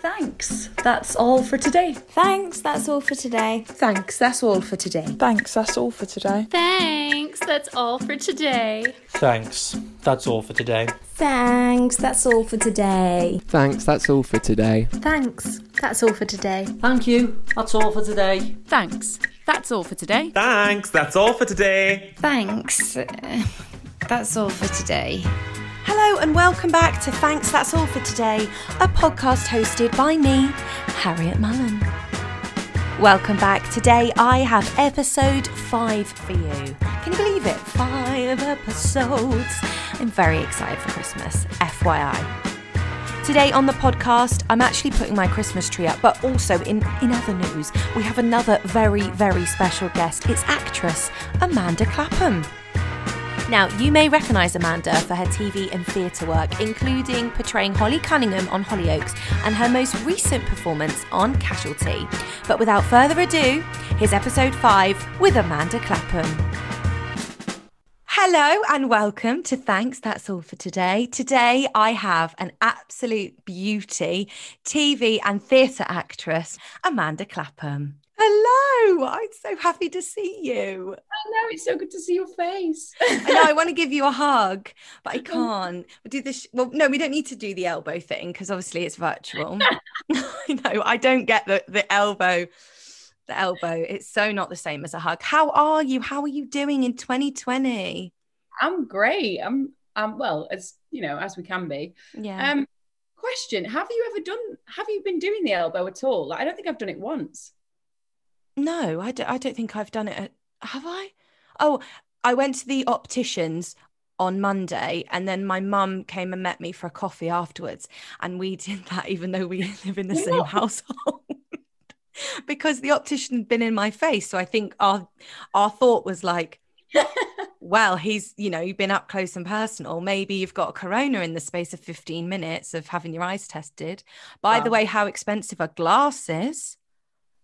thanks. That's all for today. Thanks, that's all for today. Thanks, that's all for today. Thanks, that's all for today. Thanks, that's all for today. Thanks. That's all for today. Thanks, that's all for today. Thanks, that's all for today. Thanks, that's all for today. Thank you. That's all for today. Thanks. That's all for today. Thanks. That's all for today. Thanks. Uh, that's all for today. Hello and welcome back to Thanks That's All for Today, a podcast hosted by me, Harriette Mullen. Welcome back. Today I have episode five for you. Can you believe it? Five episodes. I'm very excited for Christmas, FYI. Today on the podcast, I'm actually putting my Christmas tree up, but also in, in other news, we have another very, very special guest. It's actress Amanda Clapham. Now, you may recognise Amanda for her TV and theatre work, including portraying Holly Cunningham on Hollyoaks and her most recent performance on Casualty. But without further ado, here's episode 5 with Amanda Clapham. Hello and welcome to Thanks. That's all for today. Today I have an absolute beauty, TV and theatre actress, Amanda Clapham. Hello, I'm so happy to see you. Know, it's so good to see your face. I know, I want to give you a hug, but I can't. We'll do this. Well, no, we don't need to do the elbow thing because obviously it's virtual. I know, I don't get the, the elbow the elbow. It's so not the same as a hug. How are you? How are you doing in 2020? I'm great. I'm I'm well, as you know, as we can be. Yeah. Um question, have you ever done have you been doing the elbow at all? Like, I don't think I've done it once. No, I don't, I don't think I've done it. Have I? Oh, I went to the opticians on Monday and then my mum came and met me for a coffee afterwards and we did that even though we live in the same household because the optician had been in my face. So I think our our thought was like, well, he's, you know, you've been up close and personal. Maybe you've got a corona in the space of 15 minutes of having your eyes tested. By wow. the way, how expensive are glasses?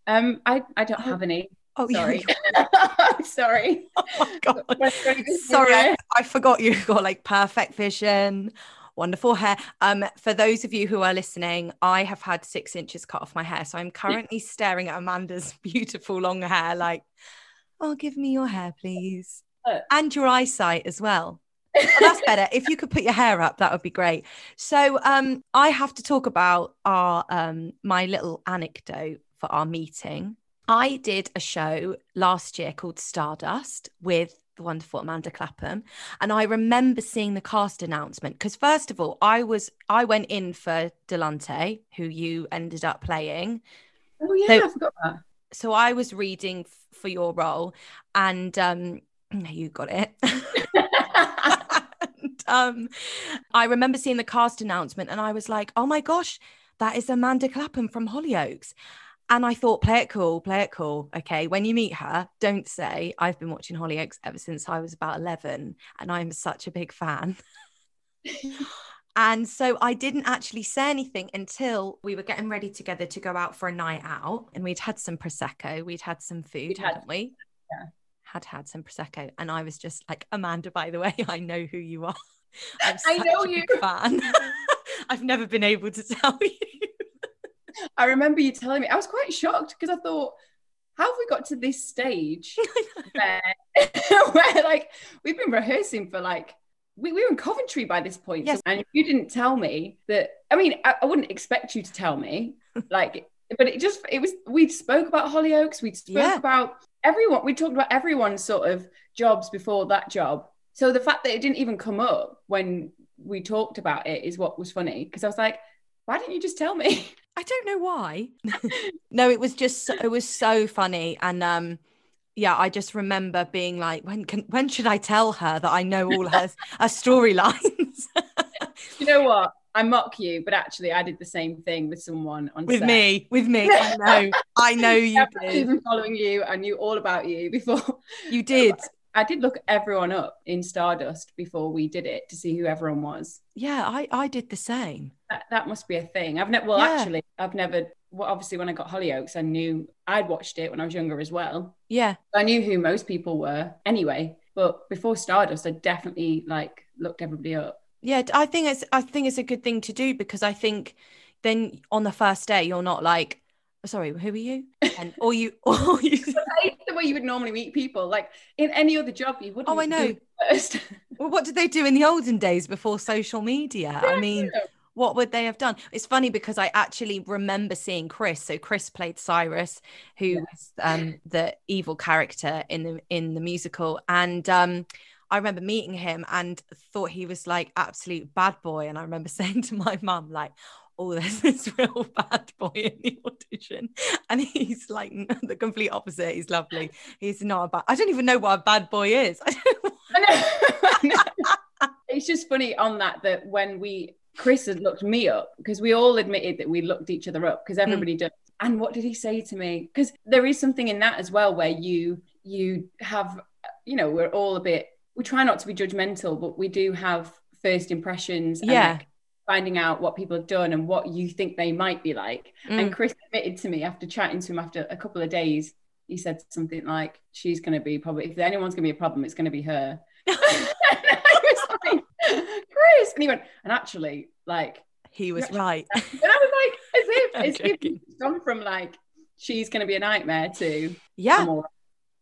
Um, I, I don't have any. Oh, sorry. Yeah. sorry. Oh my god. sorry, I, I forgot you've got like perfect vision wonderful hair. Um, for those of you who are listening, I have had six inches cut off my hair. So I'm currently staring at Amanda's beautiful long hair, like, oh, give me your hair, please. And your eyesight as well. Oh, that's better. if you could put your hair up, that would be great. So um, I have to talk about our um, my little anecdote for our meeting. I did a show last year called Stardust with the wonderful Amanda Clapham. And I remember seeing the cast announcement because first of all, I was I went in for Delante, who you ended up playing. Oh yeah, so, I forgot that. So I was reading f- for your role, and um, you got it. and, um, I remember seeing the cast announcement, and I was like, "Oh my gosh, that is Amanda Clapham from Hollyoaks." And I thought, play it cool, play it cool. Okay. When you meet her, don't say, I've been watching Hollyoaks ever since I was about 11 and I'm such a big fan. and so I didn't actually say anything until we were getting ready together to go out for a night out. And we'd had some Prosecco, we'd had some food, had, hadn't we? Yeah. Had had some Prosecco. And I was just like, Amanda, by the way, I know who you are. I'm I know you. fan. I've never been able to tell you. I remember you telling me, I was quite shocked because I thought, how have we got to this stage where, where like we've been rehearsing for like we, we were in Coventry by this point, yes. and you didn't tell me that. I mean, I, I, wouldn't expect you to tell me, like, but it just it was. We spoke about Hollyoaks. We spoke Yeah. about everyone. We talked about everyone's sort of jobs before that job. So the fact that it didn't even come up when we talked about it is what was funny because I was like, why didn't you just tell me? I don't know why. no, it was just so- it was so funny, and um, yeah, I just remember being like, when can when should I tell her that I know all her her storylines? you know what? I mock you, but actually, I did the same thing with someone on with set. me, with me. I know, I know you I've actually been following you. I knew all about you before. You did. I did look everyone up in Stardust before we did it to see who everyone was. Yeah, I I did the same. That, that must be a thing. I've never. Well, Yeah. actually, I've never. Well, obviously, when I got Hollyoaks, I knew I'd watched it when I was younger as well. Yeah, I knew who most people were anyway. But before Stardust, I definitely like looked everybody up. yeah. I think it's I think it's a good thing to do because I think then on the first day you're not like "Oh, sorry who are you and or you or you It's the way you would normally meet people. Like in any other job, you wouldn't. Oh, I know. First. well, what did they do in the olden days before social media i mean what would they have done? It's funny because I actually remember seeing Chris. So Chris played Cyrus, who was um, the evil character in the in the musical, and um, I remember meeting him and thought he was like absolute bad boy. And I remember saying to my mum like. Oh, there's this real bad boy in the audition, and he's like the complete opposite. He's lovely. He's not a bad. I don't even know what a bad boy is. I know. I know. It's just funny on that that when we Chris had looked me up because we all admitted that we looked each other up because hmm. everybody does. And what did he say to me? Because there is something in that as well where you you have you know we're all a bit we try not to be judgmental but we do have first impressions and, Yeah. like, finding out what people have done and what you think they might be like Mm. and chris admitted to me after chatting to him after a couple of days he said something like she's going to be probably if anyone's going to be a problem it's going to be her and I was like, Chris. And he went, and actually, like, He was right. and I was like, as if, I'm as if joking. gone from like, she's going to be a nightmare to, Yeah. I'm all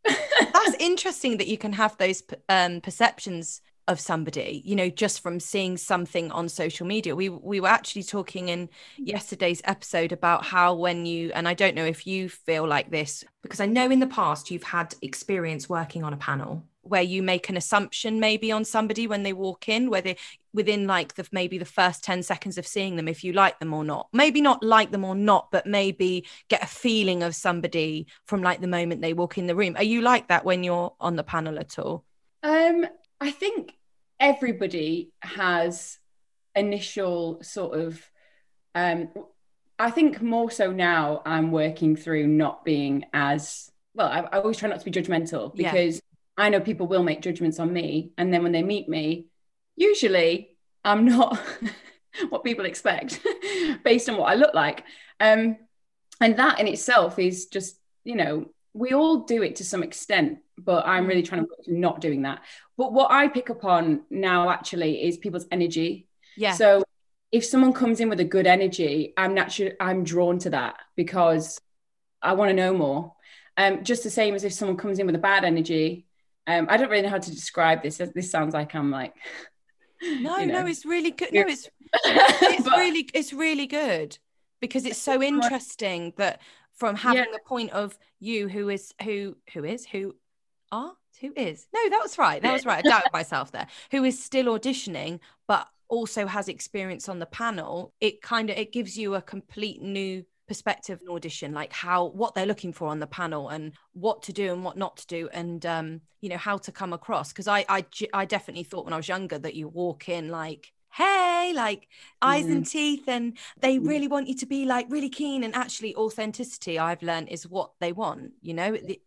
right. that's interesting that you can have those um, perceptions of somebody you know just from seeing something on social media. We we were actually talking in yesterday's episode about how when you and I don't know if you feel like this because I know in the past you've had experience working on a panel where you make an assumption maybe on somebody when they walk in whether within like the maybe the first 10 seconds of seeing them if you like them or not. Maybe not like them or not but maybe get a feeling of somebody from like the moment they walk in the room. Are you like that when you're on the panel at all? Um, I think everybody has initial sort of um I think more so now I'm working through not being as well, I, I always try not to be judgmental Yeah. because I know people will make judgments on me. And then when they meet me, usually I'm not what people expect based on what I look like. Um, and that in itself is just, you know, we all do it to some extent, but I'm really trying to work not doing that. But what I pick up on now actually is people's energy. yeah So if someone comes in with a good energy, I'm naturally I'm drawn to that because I want to know more. Um, just the same as if someone comes in with a bad energy. Um, I don't really know how to describe this. This sounds like I'm like no you know. no it's really good no it's it's But- really it's really good because it's so interesting that from having the point of you who is who who is who are who is. No that was right. That was right. I doubted myself there. Who is still auditioning but also has experience on the panel. It kind of it gives you a complete new perspective and audition like how what they're looking for on the panel and what to do and what not to do and um you know how to come across. Because I, I i definitely thought when i was younger that you walk in like hey like eyes and teeth and they really want you to be like really keen and actually authenticity i've learned is what they want you know? They,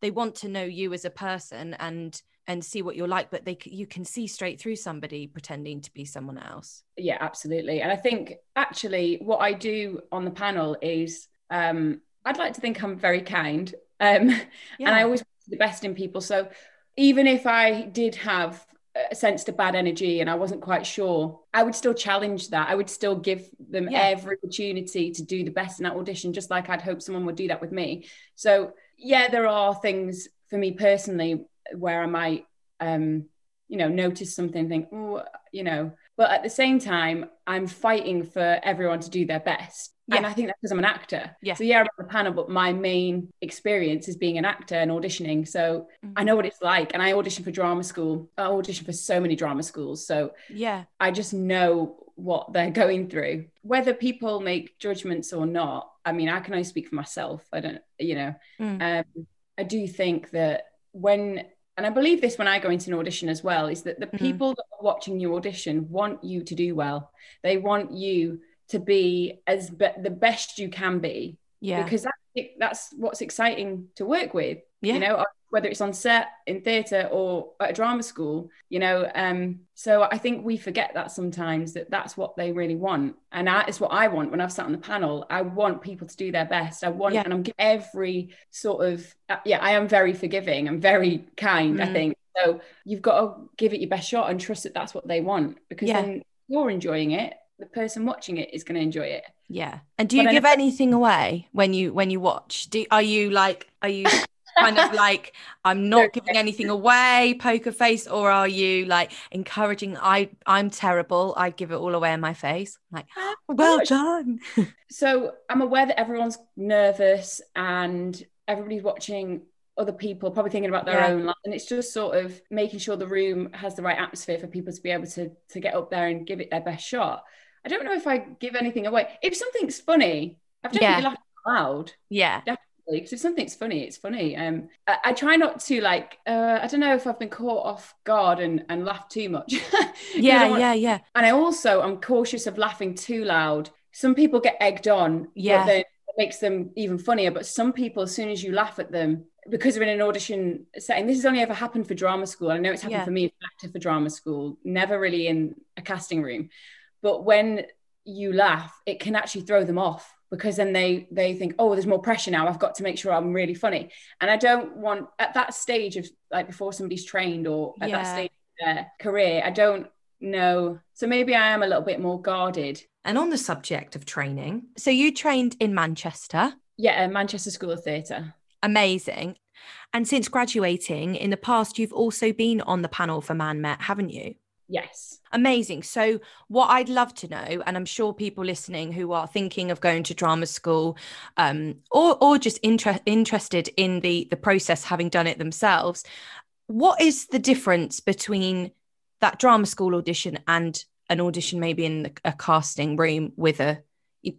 they want to know you as a person and and see what you're like but they you can see straight through somebody pretending to be someone else. Yeah absolutely and i think actually what i do on the panel is um i'd like to think i'm very kind um and i always the best in people so even if i did have sensed a bad energy and i wasn't quite sure. I would still challenge that. I would still give them Yeah. every opportunity to do the best in that audition just like i'd hope someone would do that with me. So yeah there are things for me personally where i might um you know notice something think oh you know. But at the same time i'm fighting for everyone to do their best and Yeah. i think that's because i'm an actor Yeah. so yeah i'm on the panel but my main experience is being an actor and auditioning so Mm-hmm. i know what it's like and i auditioned for drama school i auditioned for so many drama schools so yeah I just know what they're going through. Whether people make judgments or not, I mean, I can only speak for myself. I don't, you know, Mm. um, I do think that when, and I believe this when I go into an audition as well, is that the Mhm. people that are watching your audition want you to do well. They want you to be as be- the best you can be yeah because that, that's what's exciting to work with Yeah. you know whether it's on set in theatre or at a drama school you know um so i think we forget that sometimes that that's what they really want and that is what i want when i've sat on the panel i want people to do their best i want Yeah. and i'm every sort of uh, yeah i am very forgiving i'm very kind i Mm. think so you've got to give it your best shot and trust that that's what they want because Yeah. then you're enjoying it the person watching it is going to enjoy it. Yeah. And do you give anything away when you when you watch? Do are you like are you kind of like I'm not giving anything away, poker face, or are you like encouraging? I I'm terrible. I give it all away in my face. like, oh, well done. so I'm aware that everyone's nervous and everybody's watching other people probably thinking about their yeah. own life and it's just sort of making sure the room has the right atmosphere for people to be able to to get up there and give it their best shot i don't know if i give anything away. If something's funny i've definitely yeah. laughed loud. Yeah. Definitely because if something's funny it's funny. Um I, I try not to like uh, i don't know if i've been caught off guard and and laughed too much. Yeah want, yeah yeah. And i also i'm cautious of laughing too loud. Some people get egged on yeah. it makes them even funnier. But some people as soon as you laugh at them because we're in an audition setting, this has only ever happened for drama school. I know it's happened yeah. for me, actor for drama school, never really in a casting room. But when you laugh, it can actually throw them off because then they they think, oh, there's more pressure now. I've got to make sure I'm really funny. And I don't want at that stage of like before somebody's trained or at yeah. that stage of their career, I don't know. So maybe I am a little bit more guarded. And on the subject of training, so you trained in Manchester. Yeah, uh, Manchester School of Theatre amazing. And since graduating in the past, you've also been on the panel for Man Met, haven't you? Yes. Amazing. So, what I'd love to know, and I'm sure people listening who are thinking of going to drama school, um, or or just inter- interested in the the process, having done it themselves, what is the difference between that drama school audition and an audition maybe in a casting room with a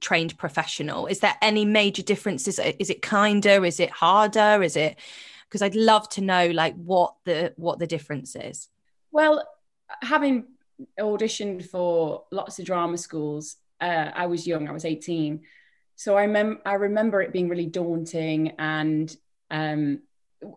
trained professional? Is there any major differences? Is it kinder? Is it harder? Is it because i'd love to know like what the what the difference is. Well having auditioned for lots of drama schools uh, i was young i was 18 so i remember i remember it being really daunting and um,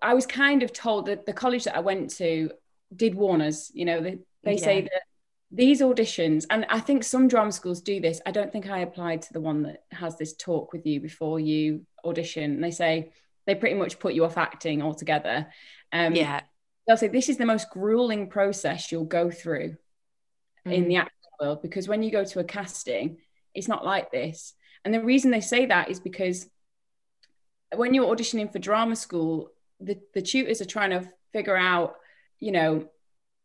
i was kind of told that the college that i went to did warn us you know they, they yeah. say that these auditions, and I think some drama schools do this. I don't think I applied to the one that has this talk with you before you audition. And they say they pretty much put you off acting altogether. Um, yeah. They'll say this is the most grueling process you'll go through mm. in the acting world because when you go to a casting, it's not like this. And the reason they say that is because when you're auditioning for drama school, the, the tutors are trying to figure out, you know,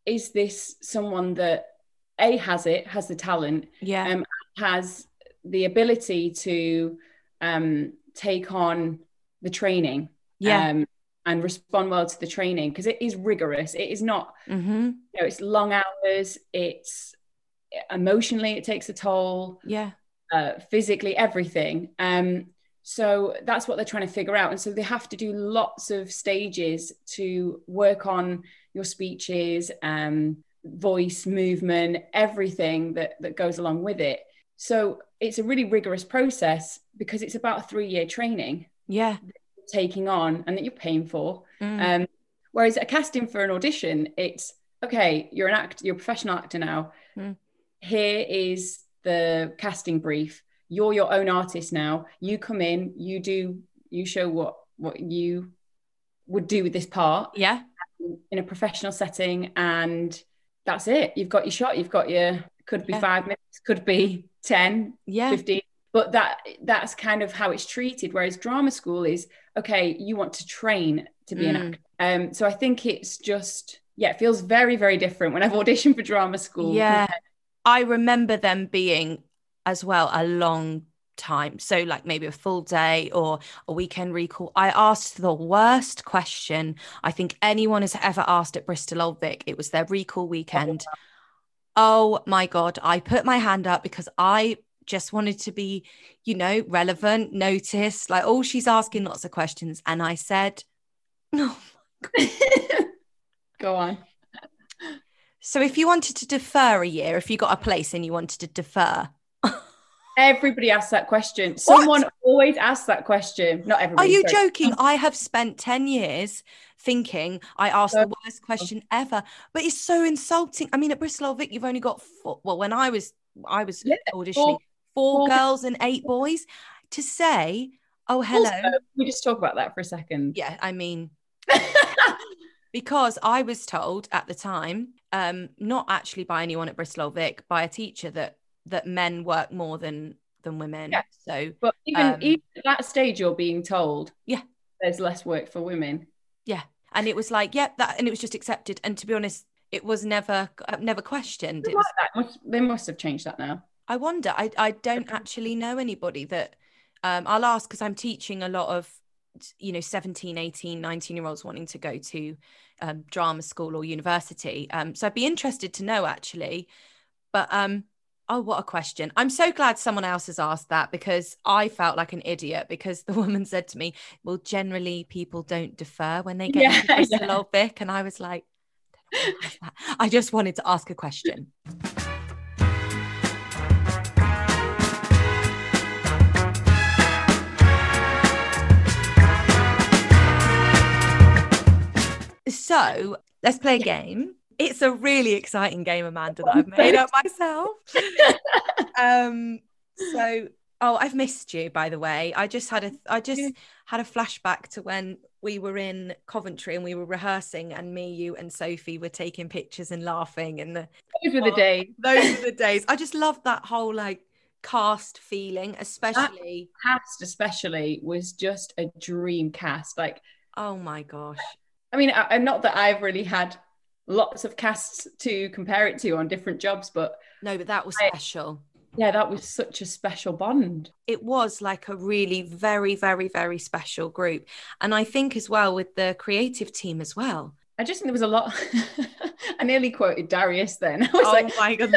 is this someone that a has it has the talent yeah um, has the ability to um, take on the training yeah um, and respond well to the training because it is rigorous. It is not mm-hmm. you know it's long hours it's emotionally it takes a toll. Yeah. Uh, physically everything. Um so that's what they're trying to figure out. And so they have to do lots of stages to work on your speeches um voice movement everything that that goes along with it. So it's a really rigorous process because it's about a three year training. Yeah taking on and that you're paying for mm. um whereas a casting for an audition it's okay you're an actor you're a professional actor now mm. here is the casting brief you're your own artist now you come in you do you show what what you would do with this part yeah in a professional setting and that's it. You've got your shot. You've got your could be yeah. five minutes, could be 10, yeah. 15. But that that's kind of how it's treated. Whereas drama school is okay, you want to train to be mm. an actor. Um, so I think it's just yeah, it feels very, very different when I've auditioned for drama school. Yeah. I remember them being as well a long time. So, like maybe a full day or a weekend recall. I asked the worst question I think anyone has ever asked at Bristol Old Vic. It was their recall weekend. Oh my God. I put my hand up because I just wanted to be, you know, relevant, noticed. Like, oh, she's asking lots of questions. And I said, no. Oh Go on. So, if you wanted to defer a year, if you got a place and you wanted to defer, Everybody asks that question. Someone what? always asks that question. Not everybody. Are you sorry. joking? I have spent 10 years thinking I asked the worst question ever, but it's so insulting. I mean, at Bristol Old Vic, you've only got four. Well, when I was, I was yeah, auditioning, four, four, girls and eight boys. To say, oh, hello. Also, we just talk about that for a second. Yeah, I mean, because I was told at the time, um, not actually by anyone at Bristol Old Vic, by a teacher that that men work more than than women. Yeah. So, But even, Um, even at that stage, you're being told, Yeah. there's less work for women. yeah, and it was like, yeah, that, and it was just accepted. And to be honest, it was never uh, never questioned. It was. Like. Must- They must have changed that now. I wonder. I I don't actually know anybody that. Um, I'll ask because I'm teaching a lot of you know 17 18 19 year olds wanting to go to um, drama school or university um, so i'd be interested to know actually but um oh what a question i'm so glad someone else has asked that because i felt like an idiot because the woman said to me well generally people don't defer when they get Yeah, into Bristol yeah. Old Vic and i was like "Don't know why I i just wanted to ask a question So let's play a game. It's a really exciting game, Amanda, that I've made up myself. um, so oh, I've missed you, by the way. I just had a I just had a flashback to when we were in Coventry and we were rehearsing, and me, you, and Sophie were taking pictures and laughing, and the, Those were the Oh, days. those were the days. I just loved that whole like cast feeling, especially. Cast, especially, was just a dream cast. Like, Oh my gosh. I mean, I, not that I've really had lots of casts to compare it to on different jobs, but No, but that was I- special. yeah, that was such a special bond. it was like a really very very very special group and i think as well with the creative team as well I just think there was a lot. I nearly quoted Darius then. I was oh like, my god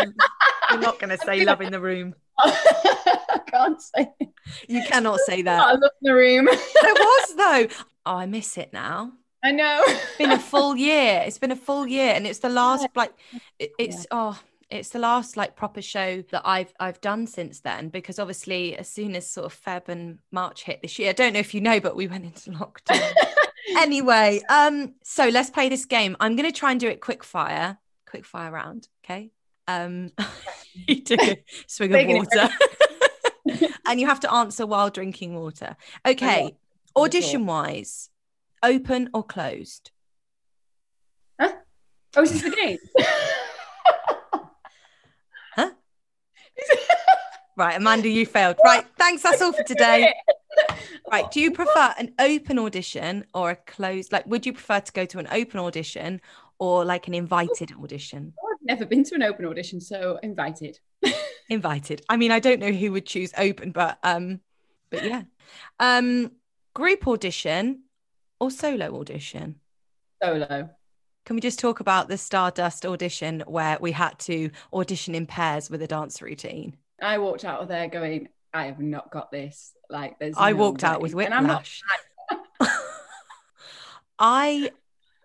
you're not going to say love in the room I can't say. you cannot say that. I love the room. there was though oh i miss it now I know. it's been a full year it's been a full year and it's the last like it- it's oh it's the last like proper show that I've I've done since then because obviously as soon as sort of Feb and March hit this year I don't know if you know but we went into lockdown anyway, um, so let's play this game. I'm gonna try and do it quick fire, quick fire round. Okay. Um, you took a swig of water, and you have to answer while drinking water. Okay. Audition wise, open or closed? Huh? Oh, is this the game? Huh? Right, Amanda, you failed. Right, thanks. That's all for today. Right, do you prefer an open audition or a closed? Like, would you prefer to go to an open audition or like an invited audition? I've never been to an open audition, so invited. invited i mean i don't know who would choose open but um but yeah um group audition or solo audition Solo. can we just talk about the stardust audition where we had to audition in pairs with a dance routine I walked out of there going, I have not got this. Like, there's. i no walked out with way. And I'm not. whiplash i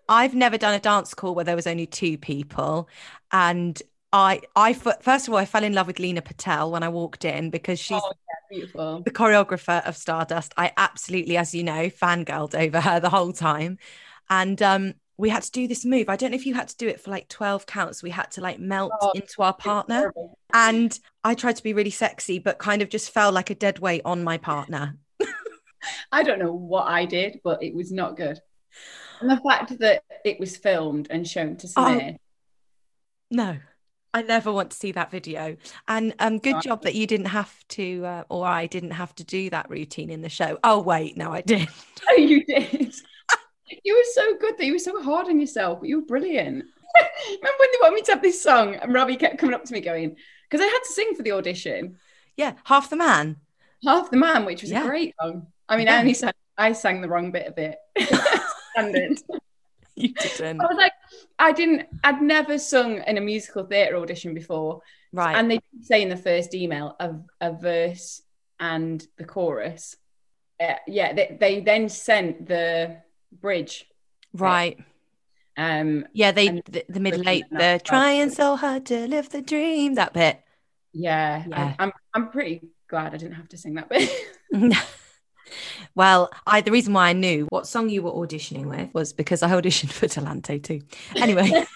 i've never done a dance call where there was only two people and i i f- first of all i fell in love with lena patel when i walked in because she's Oh, yeah, beautiful. the choreographer of Stardust. I absolutely, as you know, fangirled over her the whole time. And um, we had to do this move. I don't know if you had to do it for like 12 counts. We had to like melt Oh, into our partner. And I tried to be really sexy, but kind of just fell like a dead weight on my partner. I don't know what I did, but it was not good. And the fact that it was filmed and shown to Oh, No. I never want to see that video. And um, good job that you didn't have to, uh, or I didn't have to do that routine in the show. Oh, wait, no, I did. Oh, you did. you were so good that you were so hard on yourself, but you were brilliant. Remember when they wanted me to have this song and Robbie kept coming up to me going, because I had to sing for the audition, Yeah, half the man. Half the Man, which was Yeah. a great song. I mean, Yeah. I only sang, I sang the wrong bit of it. Standard. You didn't. I was like, I didn't, I'd never sung in a musical theatre audition before. Right. And they say in the first email a, a verse and the chorus. Uh, yeah, they, they then sent the bridge. right. Um, Yeah, they the, the middle eight, at the that trying so hard to live the dream. That bit. yeah, Yeah. I'm, I'm pretty glad I didn't have to sing that bit. well, I the reason why I knew what song you were auditioning with was because I auditioned for Talante too. Anyway.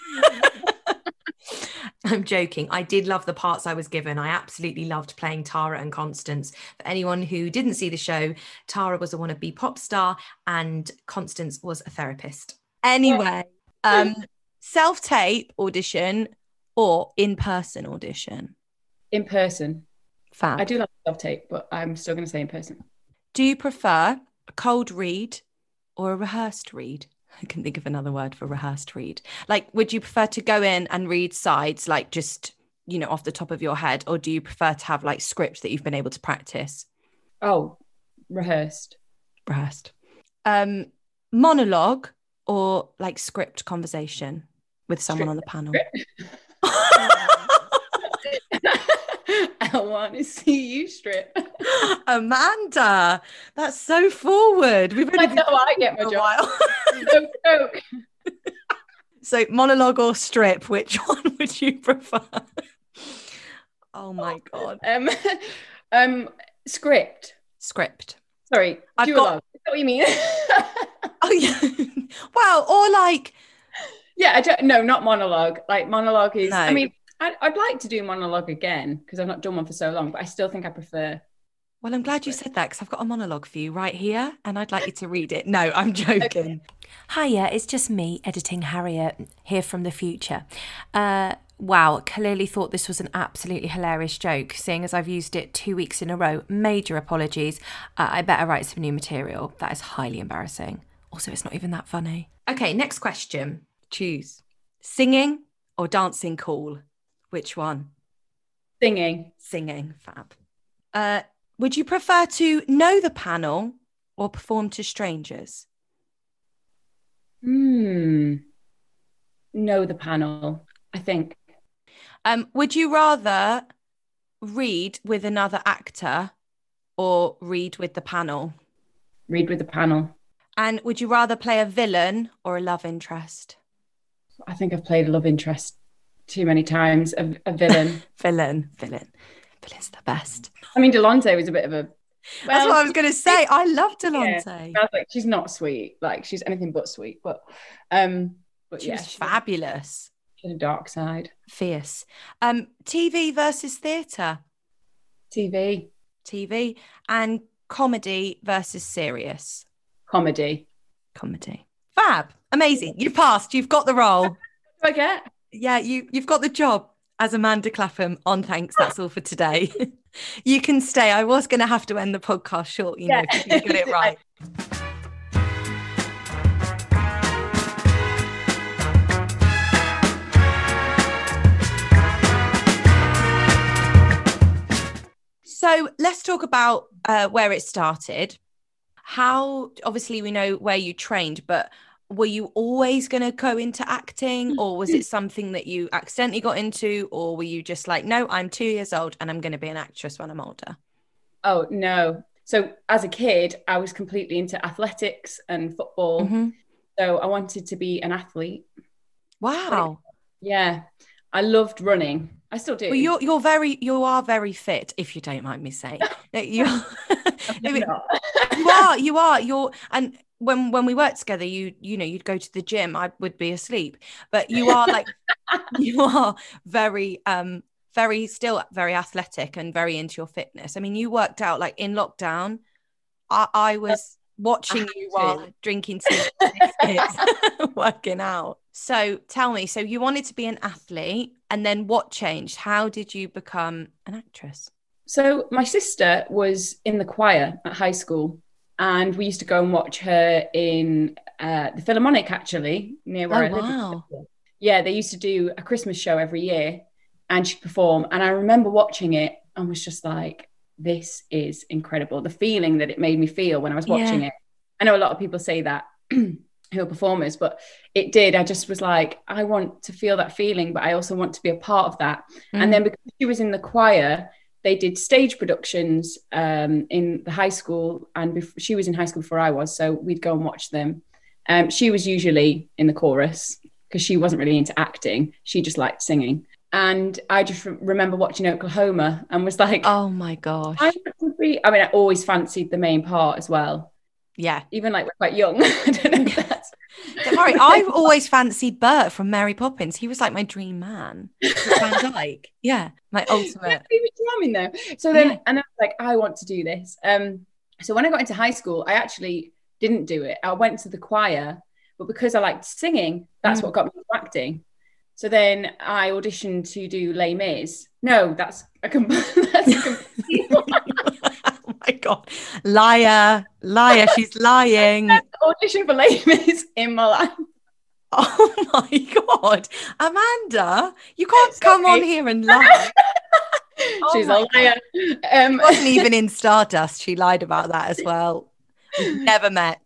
I'm joking. I did love the parts I was given. I absolutely loved playing Tara and Constance. For anyone who didn't see the show, Tara was a wannabe pop star and Constance was a therapist. Anyway, um, self tape audition or in person audition? in person. Fab. I do like self tape, but I'm still going to say in person. Do you prefer a cold read or a rehearsed read? I can think of another word for rehearsed read. Like, would you prefer to go in and read sides, like just, you know, off the top of your head, or do you prefer to have like script that you've been able to practice? Oh, rehearsed. Rehearsed. Um, monologue or like script conversation with someone on the panel? I want to see you strip. Amanda, that's so forward. We've only That's how I get my a job. while. no joke. So monologue or strip, which one would you prefer? oh my god. Um, um, script. Script. Sorry, I've got- Is that what you mean? Oh yeah. well, or like yeah, I don't. No, not monologue. Like monologue is. I mean, I'd, I'd like to do monologue again because I've not done one for so long, but I still think I prefer. well, I'm glad you said that because I've got a monologue for you right here and I'd like you to read it. No, I'm joking. Hiya, it's just me editing Harriette here from the future. Uh, wow, clearly thought this was an absolutely hilarious joke, seeing as I've used it two weeks in a row. Major apologies. Uh, I better write some new material. That is highly embarrassing. Also, it's not even that funny. Okay, next question. Choose. Singing or dancing cool? Which one? Singing. Singing, fab. Uh, would you prefer to know the panel or perform to strangers? Hmm. Know the panel. I think. Um, would you rather read with another actor or read with the panel? Read with the panel. And would you rather play a villain or a love interest? I think I've played a love interest too many times. A, a villain. Villain, villain. Villain's the best. I mean, Delonte was a bit of a. That's what I was going to say. I love Yeah. Delonte. I was like, she's not sweet. Like she's anything but sweet. But, um, but She yeah, was she's fabulous. got a dark side. Fierce. Um, TV versus theatre. TV TV and comedy versus serious. comedy. Comedy. Fab. Amazing. You've passed. You've got the role. Do I get? Yeah, you you've got the job as Amanda Clapham on thanks. That's all for today. you can stay. I was gonna have to end the podcast short, you know, Yeah. if you got it right. So let's talk about uh, where it started. How obviously we know where you trained, but were you always going to go into acting, or was it something that you accidentally got into, or were you just like, no, I'm two years old and I'm going to be an actress when I'm older? Oh no. So as a kid, I was completely into athletics and football. Mhm. So I wanted to be an athlete. Wow. Yeah. I loved running. I still do. Well, you're you're very you are very fit, if you don't mind me saying. You you are you are you're and when when we worked together, you you know you'd go to the gym, I would be asleep, but you are like you are very um very still very athletic and very into your fitness. I mean, you worked out like in lockdown. I, I was watching had you while to. drinking tea biscuits, working out. So tell me, so you wanted to be an athlete, and then what changed? How did you become an actress? So my sister was in the choir at high school, and we used to go and watch her in uh, the Philharmonic, actually near where Oh, I live. wow. Yeah, they used to do a Christmas show every year, and she'd perform. And I remember watching it and was just like, "This is incredible." The feeling that it made me feel when I was watching Yeah. it. I know a lot of people say that. Who are performers, but it did. I just was like, I want to feel that feeling, but I also want to be a part of that. Mm. And then because she was in the choir, they did stage productions um, in the high school, and bef- she was in high school before I was, so we'd go and watch them. Um, she was usually in the chorus because she wasn't really into acting; she just liked singing. And I just re- remember watching Oklahoma and was like, Oh my gosh. I be. I mean, I always fancied the main part as well, yeah. even like we're quite young. I don't know. Don't worry, I've always fancied Bert from Mary Poppins. He was like my dream man. Van Dyke. Yeah, my ultimate. He was charming though. So then, Yeah. and I was like, I want to do this. Um, so when I got into high school, I actually didn't do it. I went to the choir, but because I liked singing, that's Mm. what got me into acting. So then I auditioned to do Les Mis. No, that's a, com- that's a my god, liar, liar! She's lying. audition for Les Mis in Milan. Oh my god, Amanda, you can't Sorry. come on here and lie. She's oh a liar. Um, wasn't even in Stardust. She lied about that as well. We've never met.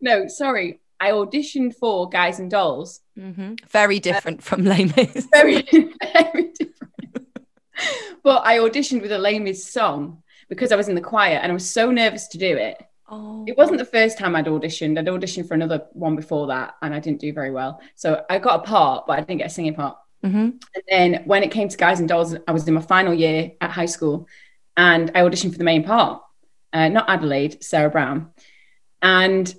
No, sorry. I auditioned for Guys and Dolls. Mm-hmm. Very different uh, from Les Mis. Very, very different. but I auditioned with a Les Mis song because I was in the choir and I was so nervous to do it. Oh. It wasn't the first time I'd auditioned. I'd auditioned for another one before that and I didn't do very well. So I got a part, but I didn't get a singing part. Mm-hmm. And then when it came to Guys and Dolls, I was in my final year at high school and I auditioned for the main part. Uh, not Adelaide, Sarah Brown. And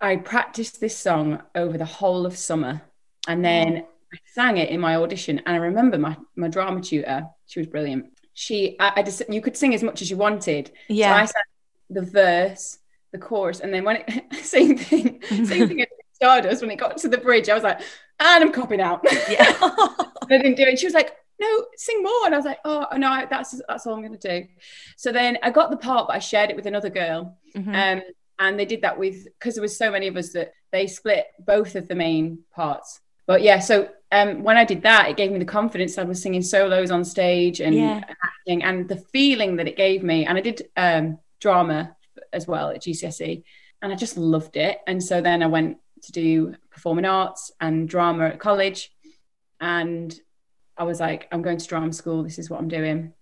I practiced this song over the whole of summer. And then I sang it in my audition. And I remember my, my drama tutor, she was brilliant. She, I, I just, you could sing as much as you wanted. Yeah. So I sang the verse, the chorus. And then when it, same thing, same thing Stardust, when it got to the bridge, I was like, and I'm copping out. Yeah. I didn't do it. She was like, no, sing more. And I was like, oh no, that's that's all I'm gonna do. So then I got the part, but I shared it with another girl. Mm-hmm. Um, and they did that with because there was so many of us that they split both of the main parts. But yeah, so um, when I did that, it gave me the confidence. I was singing solos on stage and yeah. acting, and the feeling that it gave me. And I did um, drama as well at GCSE, and I just loved it. And so then I went to do performing arts and drama at college. And I was like, I'm going to drama school. This is what I'm doing.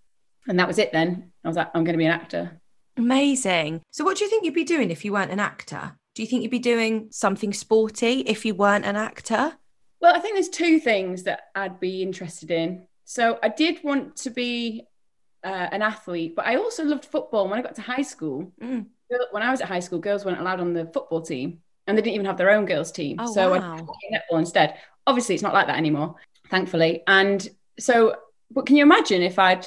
And that was it then. I was like, I'm going to be an actor. Amazing. So, what do you think you'd be doing if you weren't an actor? Do you think you'd be doing something sporty if you weren't an actor? Well, I think there's two things that I'd be interested in. So, I did want to be uh, an athlete, but I also loved football. When I got to high school, mm. when I was at high school, girls weren't allowed on the football team and they didn't even have their own girls team. Oh, so wow. I played netball instead. Obviously, it's not like that anymore, thankfully. And so, but can you imagine if I'd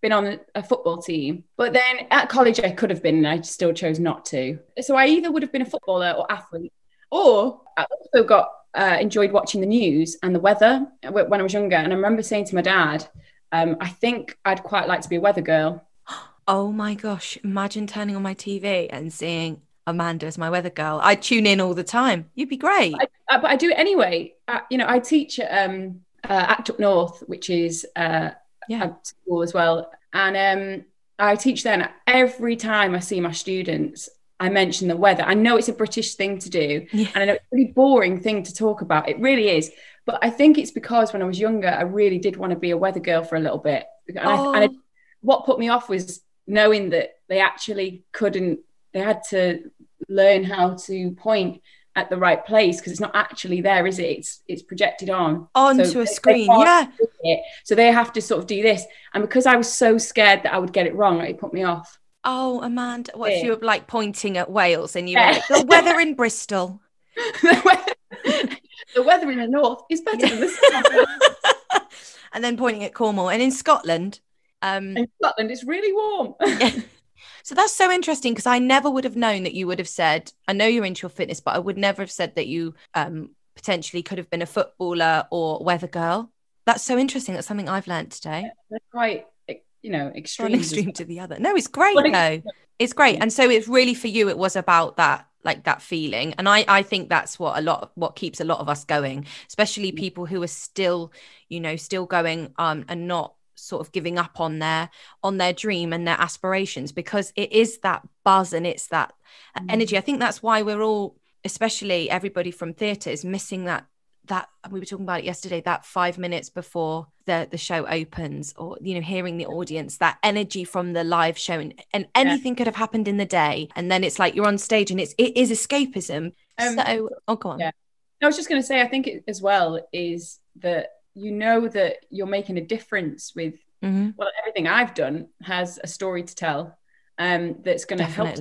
been on a football team, but then at college I could have been, and I still chose not to. So I either would have been a footballer or athlete, or I also got uh, enjoyed watching the news and the weather when I was younger. And I remember saying to my dad, um, I think I'd quite like to be a weather girl. Oh my gosh! Imagine turning on my TV and seeing Amanda as my weather girl. I tune in all the time. You'd be great. I, I, but I do it anyway. I, you know, I teach at um, uh, Act Up North, which is uh, yeah. school as well, and um, I teach then. Every time I see my students, I mention the weather. I know it's a British thing to do, yeah. and I know it's a really boring thing to talk about. It really is. But I think it's because when I was younger, I really did want to be a weather girl for a little bit. And, oh. I, and I, oh. what put me off was knowing that they actually couldn't. They had to learn how to point at the right place because it's not actually there, is it? It's it's projected on onto so a screen, yeah. So they have to sort of do this, and because I was so scared that I would get it wrong, it put me off. Oh, Amanda, what if you were like pointing at Wales and you yeah. were like, the weather in Bristol? the, weather, the weather in the north is better yeah. than the south. and then pointing at Cornwall, and in Scotland, um, in Scotland, it's really warm. yeah. So that's so interesting because I never would have known that you would have said, I know you're into your fitness, but I would never have said that you um, potentially could have been a footballer or weather girl. That's so interesting. That's something I've learned today. They're quite, you know, extreme. One extreme to the other. No, it's great though. It's great. And so it's really for you, it was about that like that feeling and i i think that's what a lot of what keeps a lot of us going especially mm. people who are still you know still going um and not sort of giving up on their on their dream and their aspirations because it is that buzz and it's that mm. energy i think that's why we're all especially everybody from theatre is missing that that we were talking about it yesterday that five minutes before the the show opens or you know hearing the audience that energy from the live show and, and anything yeah. could have happened in the day. And then it's like you're on stage and it's it is escapism. Um, so oh go on. yeah. I was just going to say i think it, as well is that you know that you're making a difference with mm-hmm. well everything i've done has a story to tell um that's going to help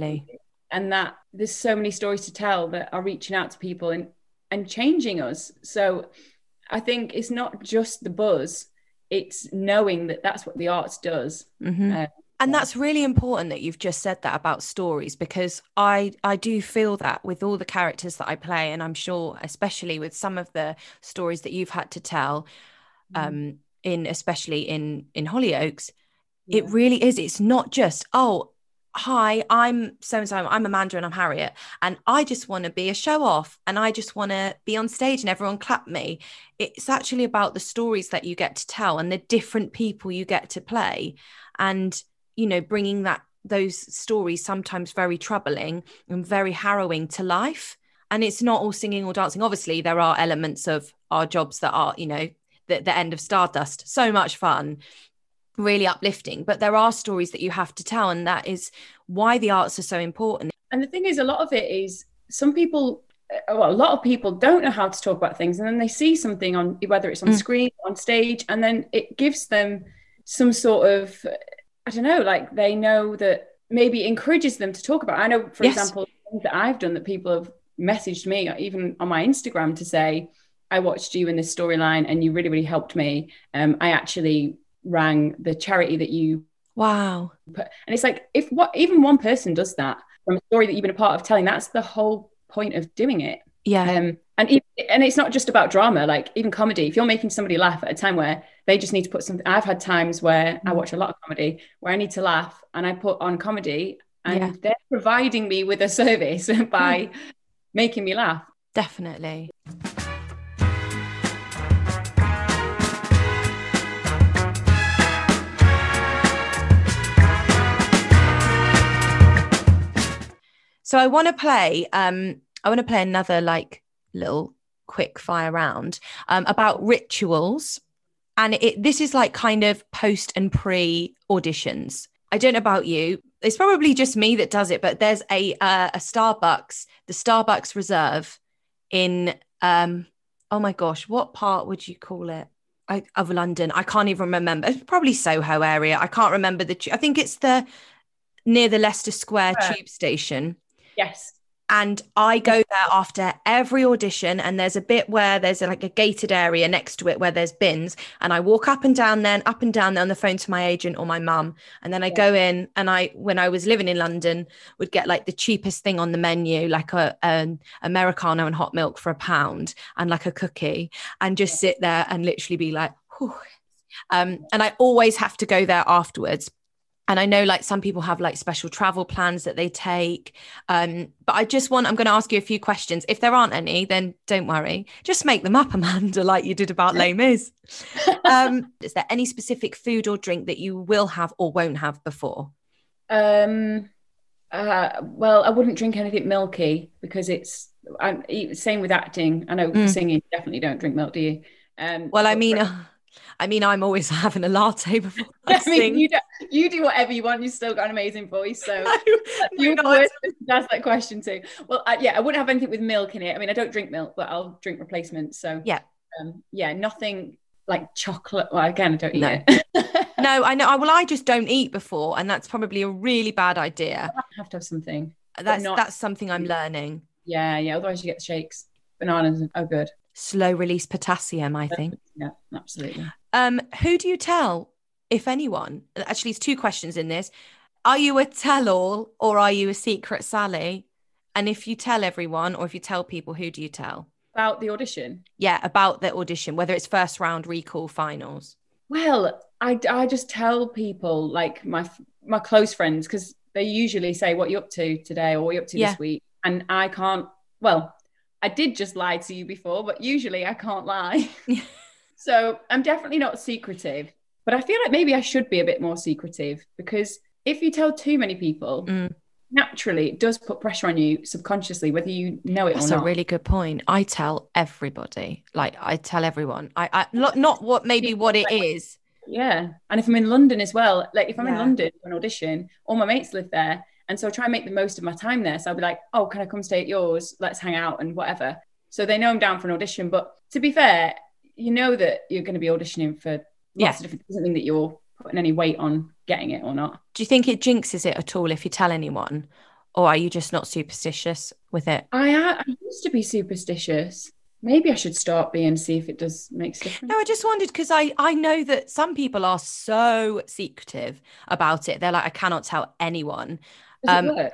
and that there's so many stories to tell that are reaching out to people and and changing us so i think it's not just the buzz it's knowing that that's what the arts does mm-hmm. uh, and that's really important that you've just said that about stories because i i do feel that with all the characters that i play and i'm sure especially with some of the stories that you've had to tell mm. um in especially in in hollyoaks yeah. it really is it's not just oh hi i'm so and so i'm amanda and i'm harriet and i just want to be a show off and i just want to be on stage and everyone clap me. It's actually about the stories that you get to tell and the different people you get to play and you know bringing that those stories sometimes very troubling and very harrowing to life. And it's not all singing or dancing. Obviously there are elements of our jobs that are you know the, the end of stardust. So much fun really uplifting but there are stories that you have to tell and that is why the arts are so important and the thing is a lot of it is some people uh, well, a lot of people don't know how to talk about things and then they see something on whether it's on mm. screen on stage and then it gives them some sort of I don't know, like they know that maybe encourages them to talk about. I know, for yes. example, that I've done that people have messaged me, even on my Instagram, to say, I watched you in this storyline and you really, really helped me. Um, I actually rang the charity that you wow put. and it's like if what even one person does that from a story that you've been a part of telling, that's the whole point of doing it. Yeah. Um, and even, and it's not just about drama like even comedy if you're making somebody laugh at a time where they just need to put something i've had times where i mm. watch a lot of comedy where i need to laugh and i put on comedy and yeah. they're providing me with a service by making me laugh definitely so i want to play um i want to play another like little quick fire round um, about rituals. And it, this is like kind of post and pre auditions. I don't know about you. It's probably just me that does it, but there's a uh, a Starbucks, the Starbucks Reserve in um oh my gosh, what part would you call it? I, of London. I can't even remember. It's probably Soho area. I can't remember the. I think it's the near the Leicester Square tube station. Yes. And I go there after every audition and there's a bit where there's like a gated area next to it where there's bins and I walk up and down then up and down there on the phone to my agent or my mum and then I go in and I when I was living in London would get like the cheapest thing on the menu like a an americano and hot milk for a pound and like a cookie and just sit there and literally be like um, and I always have to go there afterwards and I know like some people have like special travel plans that they take. Um, but I just want, I'm going to ask you a few questions. If there aren't any, then don't worry. Just make them up, Amanda, like you did about Les Mis. um, is there any specific food or drink that you will have or won't have before? Um, uh, well, I wouldn't drink anything milky because it's I'm, same with acting. I know mm. singing, definitely don't drink milk, do you? Um, well, I mean, uh, I mean, I'm always having a latte before I, I mean, you do, you do whatever you want. You've still got an amazing voice, so you're the worst ask that question too. Well, I, yeah, I wouldn't have anything with milk in it. I mean, I don't drink milk, but I'll drink replacements. So yeah, um, yeah, nothing like chocolate. Well, again, I don't eat no. it. no, I know. Well, I just don't eat before, and that's probably a really bad idea. I have to have something. That's not... that's something I'm learning. Yeah, yeah. Otherwise, you get the shakes. Bananas are good. Slow release potassium, I think. Yeah, absolutely. Um, who do you tell, if anyone? Actually, it's two questions in this. Are you a tell all or are you a secret Sally? And if you tell everyone or if you tell people, who do you tell? About the audition? Yeah, about the audition, whether it's first round, recall, finals. Well, I, I just tell people like my my close friends because they usually say what you up to today or what you up to yeah. this week and I can't well I did just lie to you before but usually I can't lie So I'm definitely not secretive, but I feel like maybe I should be a bit more secretive because if you tell too many people, mm. naturally it does put pressure on you subconsciously, whether you know it That's or not. a really good point. I tell everybody, like I tell everyone. I, I not not what maybe what it is. Yeah, and if I'm in London as well, like if I'm yeah. in London for an audition, all my mates live there, and so I try and make the most of my time there. So I'll be like, oh, can I come stay at yours? Let's hang out and whatever. So they know I'm down for an audition. But to be fair, you know that you're going to be auditioning for lots yeah. of different doesn't mean that you're putting any weight on getting it or not. Do you think it jinxes it at all if you tell anyone? Or are you just not superstitious with it? I, I used to be superstitious. maybe I should start being see if it does makes difference. No, I just wondered because I I know that some people are so secretive about it. They're like, I cannot tell anyone. Um,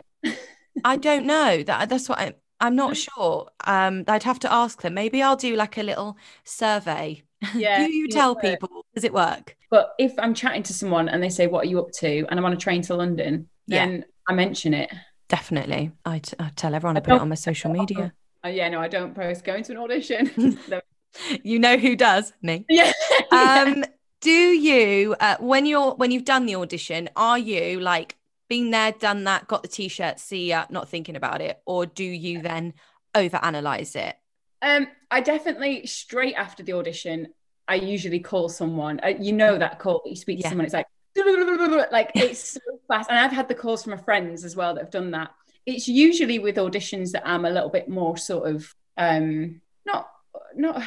I don't know. That that's what I, I'm not sure. Um, I'd have to ask them. Maybe I'll do like a little survey. Yeah. do you tell people? Does it work? But if I'm chatting to someone and they say, "What are you up to?" and I'm on a train to London, then yeah. I mention it. Definitely, I, t- I tell everyone. I, I put it on my social media. Uh, yeah, no, I don't post going to an audition. you know who does? Me. Yeah. um, do you uh, when you're when you've done the audition, are you like been there, done that, got the t-shirt, see ya, not thinking about it, or do you then overanalyze it? Um, I definitely straight after the audition, I usually call someone. Uh, you know that call you speak to yeah. someone, it's like like it's so fast. And I've had the calls from my friends as well that have done that it's usually with auditions that I'm a little bit more sort of um not not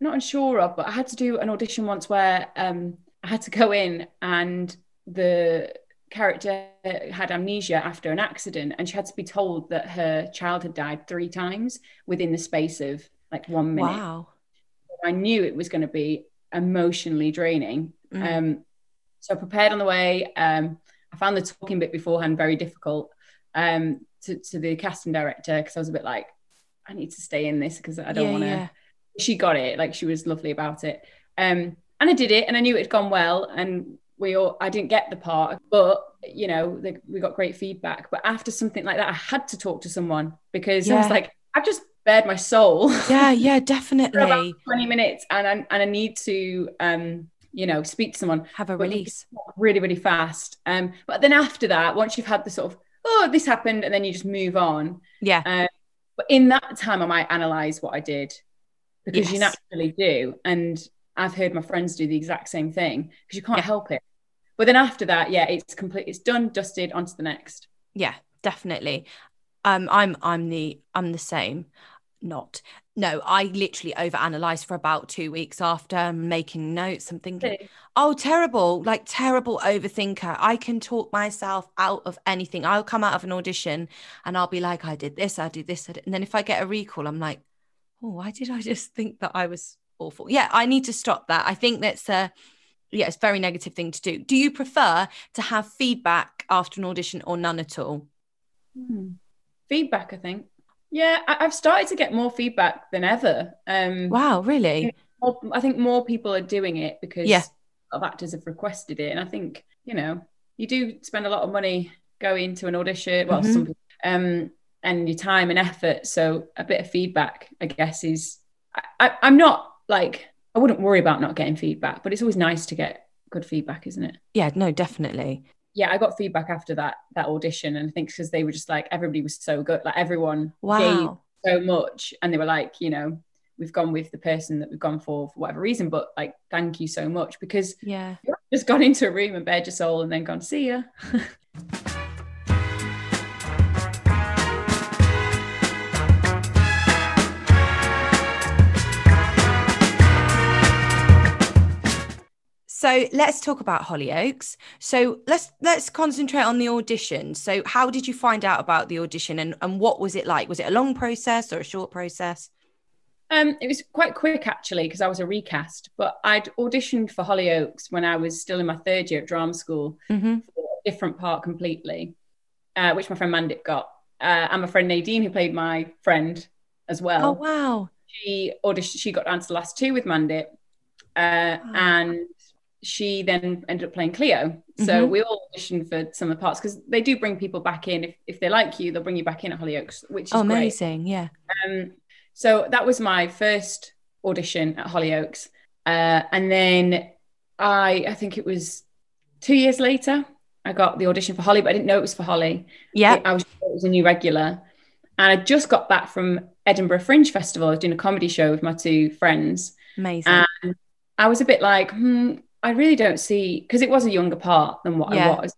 not unsure of, but I had to do an audition once where um I had to go in and the character had amnesia after an accident and she had to be told that her child had died three times within the space of like one minute. Wow. I knew it was going to be emotionally draining. Mm. Um, so I prepared on the way. Um, I found the talking bit beforehand very difficult. Um, to, to the casting director because I was a bit like, I need to stay in this because I don't yeah, want to. Yeah. She got it, like she was lovely about it. Um, and I did it, and I knew it had gone well, and we all I didn't get the part, but you know the, we got great feedback. But after something like that, I had to talk to someone because yeah. I was like, I've just bared my soul. Yeah, yeah, definitely. Twenty minutes, and I, and I need to um you know speak to someone, have a release really really fast. Um, but then after that, once you've had the sort of oh, this happened, and then you just move on. Yeah. Um, but in that time, I might analyze what I did because yes. you naturally do. And I've heard my friends do the exact same thing because you can't yeah. help it. But then after that, yeah, it's complete. It's done, dusted, onto the next. Yeah, definitely. Um, I'm I'm the I'm the same not. No, I literally overanalyzed for about two weeks after making notes. I'm thinking, oh, terrible, like terrible overthinker. I can talk myself out of anything. I'll come out of an audition and I'll be like, I did this, I did this. I did. And then if I get a recall, I'm like, oh, why did I just think that I was awful? Yeah, I need to stop that. I think that's a, yeah, it's a very negative thing to do. Do you prefer to have feedback after an audition or none at all? Hmm. Feedback, I think. Yeah, I, have started to get more feedback than ever. Um, wow, really? More, I think more people are doing it because yeah. of actors have requested it, and I think you know you do spend a lot of money going to an audition. Well, mm-hmm. some um, and your time and effort. So a bit of feedback, I guess, is I, I, I'm not like I wouldn't worry about not getting feedback, but it's always nice to get good feedback, isn't it? Yeah, no, definitely yeah, I got feedback after that that audition, and I think because they were just like everybody was so good, like everyone wow. gave so much, and they were like, you know, we've gone with the person that we've gone for for whatever reason, but like, thank you so much because yeah, just gone into a room and bared your soul, and then gone see ya. So let's talk about Hollyoaks. So let's let's concentrate on the audition. So how did you find out about the audition and, and what was it like? Was it a long process or a short process? Um, it was quite quick actually because I was a recast, but I'd auditioned for Hollyoaks when I was still in my third year at drama school mm-hmm. for a different part completely, uh, which my friend Mandip got. Uh, and my friend Nadine, who played my friend as well. Oh wow! She auditioned. She got down to the last two with Mandip, uh, and she then ended up playing Cleo. So mm-hmm. we all auditioned for some of the parts because they do bring people back in. If, if they like you, they'll bring you back in at Hollyoaks, which is oh, amazing. Great. Yeah. Um, so that was my first audition at Hollyoaks. Uh, and then I, I think it was two years later, I got the audition for Holly, but I didn't know it was for Holly. Yeah. I was, it was a new regular. And I just got back from Edinburgh Fringe Festival. I was doing a comedy show with my two friends. Amazing. And I was a bit like, hmm, I really don't see because it was a younger part than what yeah. I was.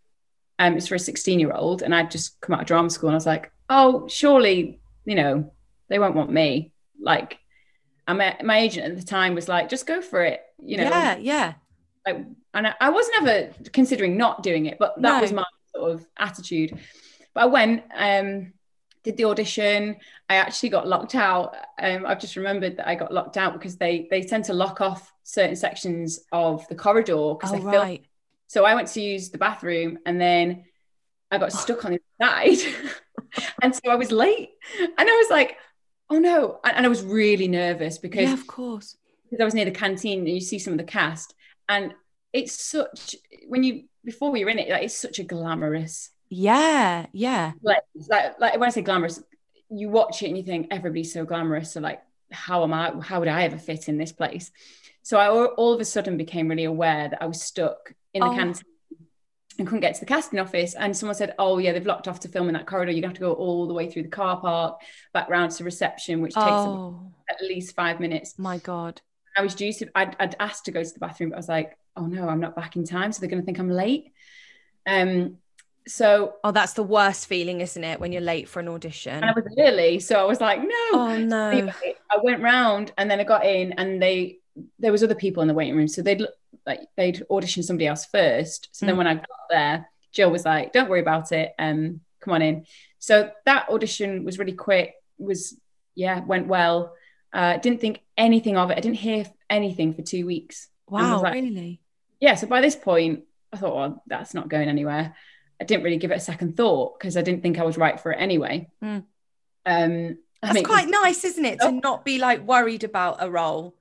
Um, it's for a 16 year old, and I'd just come out of drama school, and I was like, oh, surely, you know, they won't want me. Like, and my, my agent at the time was like, just go for it, you know. Yeah, yeah. Like, and I, I was never considering not doing it, but that no. was my sort of attitude. But I went, um, did the audition. I actually got locked out. Um, I've just remembered that I got locked out because they they tend to lock off certain sections of the corridor because Oh, they feel. right. So I went to use the bathroom and then I got stuck on the side, and so I was late. And I was like, "Oh no!" And and I was really nervous because Yeah, of course. because I was near the canteen and you see some of the cast, and it's such when you before we were in it, like it's such a glamorous Yeah, yeah. like like like when I say glamorous, you watch it and you think everybody's so glamorous. So like, how am I? How would I ever fit in this place? So I all, of a sudden became really aware that I was stuck in the Oh. canteen and couldn't get to the casting office. And someone said, "Oh yeah, they've locked off to film in that corridor. You're gonna have to go all the way through the car park, back round to reception, which takes Oh at least five minutes." my god. I was due to, I'd, I'd asked to go to the bathroom, but I was like, oh no, I'm not back in time. So they're going to think I'm late. Um, so Oh, that's the worst feeling, isn't it? When you're late for an audition. and I was early. So I was like, no. Oh no. Anyway, I went round and then I got in and they, there was other people in the waiting room. So they'd like, they'd audition somebody else first. So then Mm. when I got there, Jill was like, don't worry about it. Um, come on in. So that audition was really quick, was, yeah, went well. Uh, didn't think anything of it. I didn't hear anything for two weeks. Wow, like- really? yeah, so by this point, I thought, well, that's not going anywhere. I didn't really give it a second thought because I didn't think I was right for it anyway. Mm. Um, I That's mean, quite nice, isn't it? To Oh. not be like worried about a role.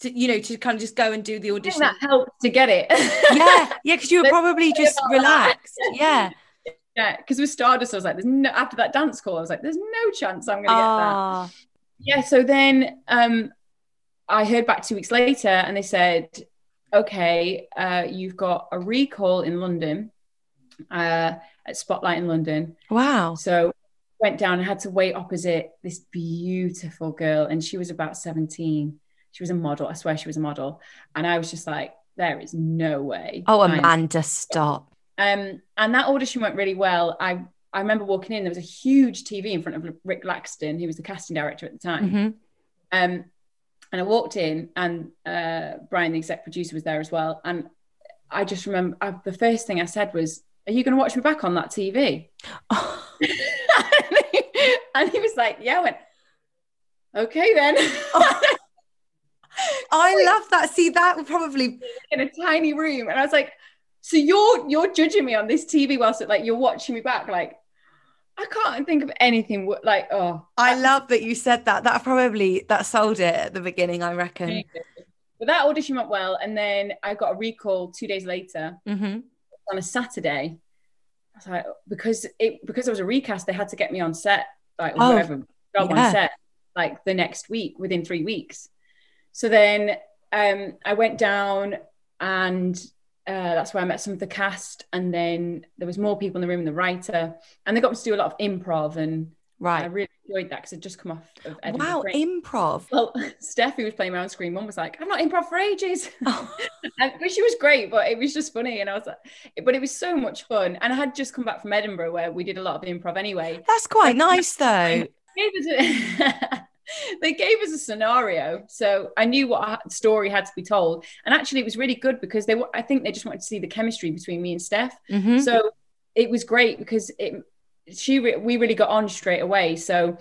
To you know, to kind of just go and do the audition. that helped to get it. yeah, yeah, because you were probably just relaxed. Yeah. yeah, because with Stardust, I was like, there's no after that dance call, I was like, there's no chance I'm gonna get that. Ah, Yeah, so then um, I heard back two weeks later, and they said, okay, uh, you've got a recall in London uh, at Spotlight in London. wow. So went down and had to wait opposite this beautiful girl, and she was about 17. She was a model. I swear she was a model. And I was just like, there is no way. Oh, I'm- Amanda, stop. Um, and that audition went really well. I I remember walking in, there was a huge TV in front of Rick Laxton, who was the casting director at the time. Mhm. Um, and I walked in, and uh, Brian, the exec producer, was there as well. And I just remember I, the first thing I said was, "Are you going to watch me back on that TV?" and he was like, "Yeah." I went, "Okay then." I love that. See, that probably in a tiny room, and I was like, "So you're you're judging me on this TV whilst like you're watching me back?" Like, I can't think of anything like, oh, I love that you said that. That probably that sold it at the beginning, I reckon. But that audition went well, and then I got a recall two days later hmm on a Saturday. I was like, because it because it was a recast, they had to get me on set, like Oh, whatever job yeah. on set, like the next week within three weeks. So then um, I went down, and uh, that's where I met some of the cast, and then there was more people in the room, the writer, and they got me to do a lot of improv, and right, I really enjoyed that because I'd just come off of Edinburgh Wow, Fringe. improv. Well, Steph, who was playing my own screen, mum was like, "I'm not improv for ages," Oh. and, but she was great. But it was just funny, and I was like, but it was so much fun. And I had just come back from Edinburgh, where we did a lot of improv anyway. That's quite nice, though. Gave us a- they gave us a scenario, so I knew what ha- story had to be told. And actually, it was really good because they, wa- I think, they just wanted to see the chemistry between me and Steph. Mhm. So it was great because it she re- we really got on straight away. So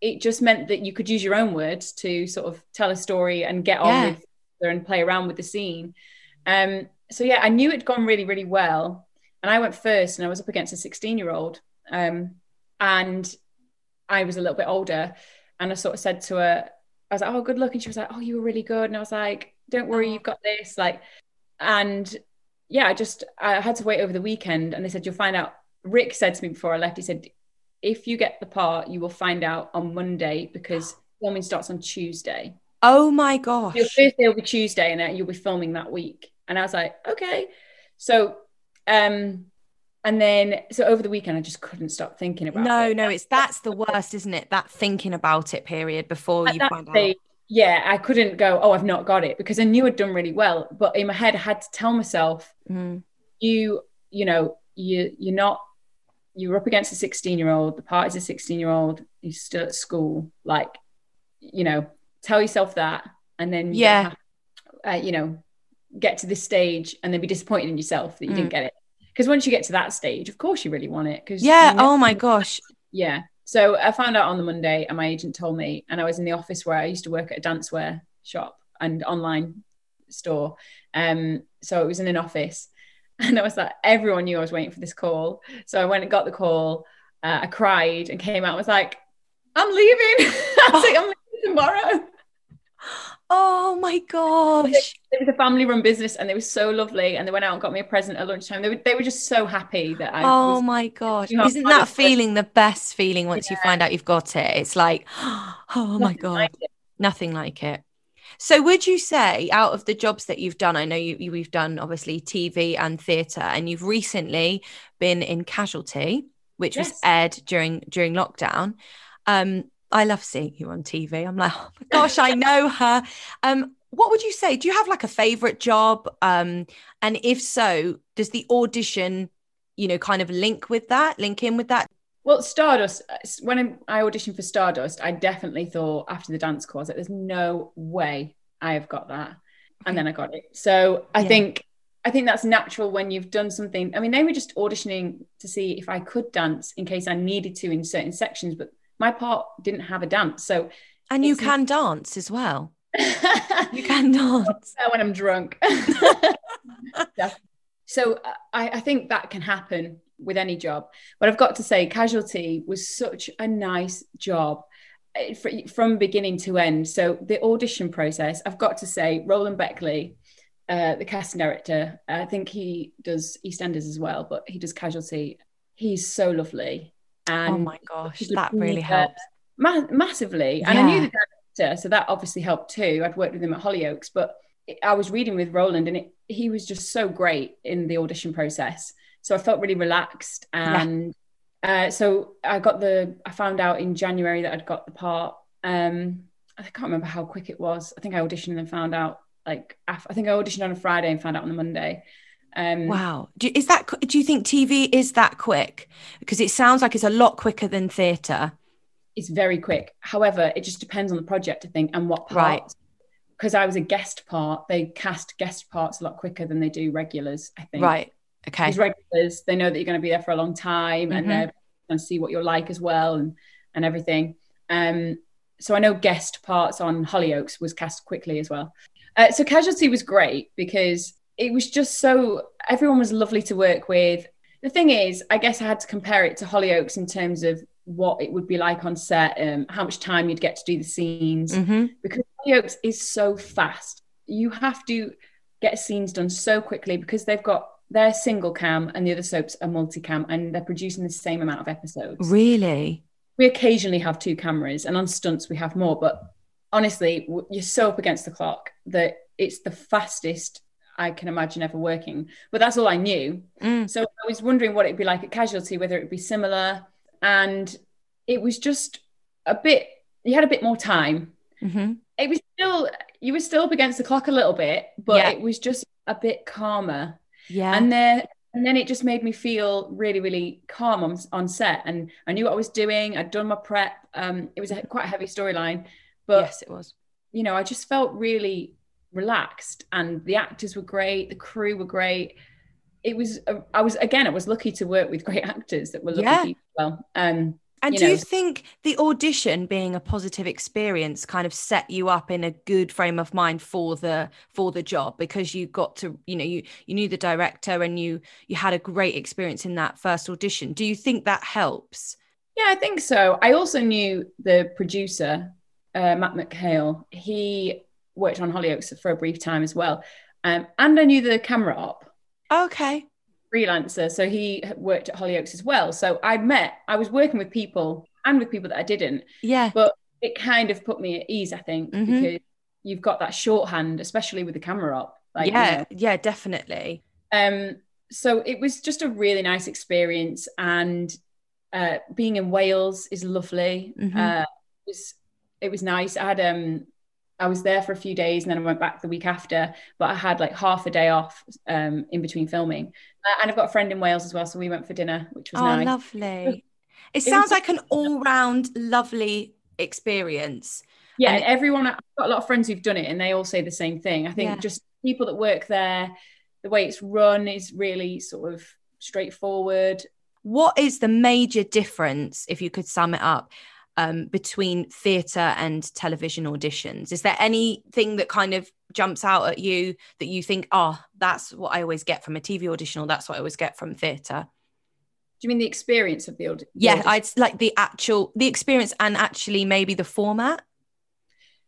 it just meant that you could use your own words to sort of tell a story and get on Yeah. with her and play around with the scene. Um, so yeah, I knew it'd gone really, really well. And I went first and I was up against a 16 year old. Um, and I was a little bit older. And I sort of said to her, I was like, oh, good luck. And she was like, oh, you were really good. And I was like, don't worry, you've got this. Like, and yeah, I just, I had to wait over the weekend. And they said, you'll find out. Rick said to me before I left, he said, if you get the part, you will find out on Monday because filming starts on Tuesday. Oh my gosh. Your first day will be Tuesday, and then you'll be filming that week. And I was like, okay. So, um, and then so over the weekend, I just couldn't stop thinking about No, it. no, no it's that's the worst, isn't it? That thinking about it period before At you find out. yeah, I couldn't go, oh, I've not got it because I knew I'd done really well. But in my head, I had to tell myself, Mm. you, you know, you you're not you're up against a 16 year old, the party's a 16 year old, he's still at school. Like, you know, tell yourself that and then Yeah. uh, you know, get to this stage and then be disappointed in yourself that you Mm. didn't get it. Because once you get to that stage, of course you really want it. Because Yeah. Oh my gosh. yeah. So I found out on the Monday, and my agent told me, and I was in the office where I used to work at a dancewear shop and online store. Um, so it was in an office, and I was like, everyone knew I was waiting for this call. So I went and got the call. Uh, I cried and came out. and was like, I'm leaving. I was like, I'm leaving tomorrow. Oh my gosh. It was a family run business and they were so lovely. And they went out and got me a present at lunchtime. They were, they were just so happy that I. Oh my gosh. Isn't that feeling the best feeling once yeah. you find out you've got it? It's like, oh Nothing my God. Like Nothing like it. So, would you say out of the jobs that you've done, I know you, you we've done obviously TV and theatre, and you've recently been in Casualty, which yes. was aired during during lockdown. Um, I love seeing you on TV. I'm like, oh my gosh, I know her. Um, what would you say? Do you have like a favorite job? Um, and if so, does the audition, you know, kind of link with that, link in with that? Well, Stardust, when I auditioned for Stardust, I definitely thought after the dance course that there's no way I have got that. And then I got it. So I yeah. think I think that's natural when you've done something. I mean, they were just auditioning to see if I could dance in case I needed to in certain sections, but my part didn't have a dance. So and you can dance as well. you can dance when I'm drunk. yeah. So I, I think that can happen with any job. But I've got to say, Casualty was such a nice job eh, from beginning to end. So the audition process, I've got to say, Roland Beckley, uh, the casting director, I think he does EastEnders as well, but he does Casualty. He's so lovely. And oh my gosh, that really helps ma- massively. And yeah. I knew the director, so that obviously helped too. I'd worked with him at Hollyoaks, but I was reading with Roland, and it, he was just so great in the audition process. So I felt really relaxed, and yeah. uh, so I got the. I found out in January that I'd got the part. Um, I can't remember how quick it was. I think I auditioned and found out like I think I auditioned on a Friday and found out on the Monday. Um, wow, do, is that? Do you think TV is that quick? Because it sounds like it's a lot quicker than theatre. It's very quick. However, it just depends on the project, I think, and what part. Right. Because I was a guest part, they cast guest parts a lot quicker than they do regulars. I think. Right. Okay. Because regulars, they know that you're going to be there for a long time, mm-hmm. and they're going to see what you're like as well, and and everything. Um, so I know guest parts on Hollyoaks was cast quickly as well. Uh, so Casualty was great because it was just so everyone was lovely to work with. The thing is, I guess I had to compare it to Hollyoaks in terms of what it would be like on set, um, how much time you'd get to do the scenes, mm-hmm. because Hollyoaks is so fast. You have to get scenes done so quickly because they've got their single cam and the other soaps are multicam and they're producing the same amount of episodes. Really? We occasionally have two cameras and on stunts we have more, but honestly, you're so up against the clock that it's the fastest I can imagine ever working. But that's all I knew. Mm. So I was wondering what it'd be like at Casualty, whether it'd be similar. And it was just a bit, you had a bit more time. Mm-hmm. It was still, you were still up against the clock a little bit, but yeah. it was just a bit calmer. Yeah. And then, and then it just made me feel really, really calm on, on set. And I knew what I was doing. I'd done my prep. Um, it was a, quite a heavy storyline, but yes, it was. You know, I just felt really relaxed and the actors were great the crew were great. It was uh, i was again i was lucky to work with great actors that were lucky yeah. well um and you do know. you think the audition being a positive experience kind of set you up in a good frame of mind for the for the job? Because you got to you know you you knew the director and you you had a great experience in that first audition. Do you think that helps? Yeah i think so. I also knew the producer uh, matt mchale. He worked on Hollyoaks for a brief time as well. Um, and I knew the camera op. Okay. Freelancer. So he worked at Hollyoaks as well. So I met, I was working with people and with people that I didn't. Yeah. But it kind of put me at ease, I think, mm-hmm. because you've got that shorthand, especially with the camera op. Like, yeah, you know. yeah, definitely. Um, so it was just a really nice experience. And uh, being in Wales is lovely. Mm-hmm. Uh, it was it was nice. I had um I was there for a few days and then I went back the week after, but I had like half a day off um, in between filming. Uh, and I've got a friend in Wales as well, so we went for dinner, which was oh, nice. lovely. It, it sounds was, like an all-round lovely experience. Yeah, and, and everyone I've got a lot of friends who've done it and they all say the same thing. I think yeah. just people that work there, the way it's run is really sort of straightforward. what is the major difference, if you could sum it up, um, between theatre and television auditions? Is there anything that kind of jumps out at you that you think, oh, that's what I always get from a TV audition, or that's what I always get from theatre? Do you mean the experience of the audition? Yeah, I'd like the actual the experience and actually maybe the format.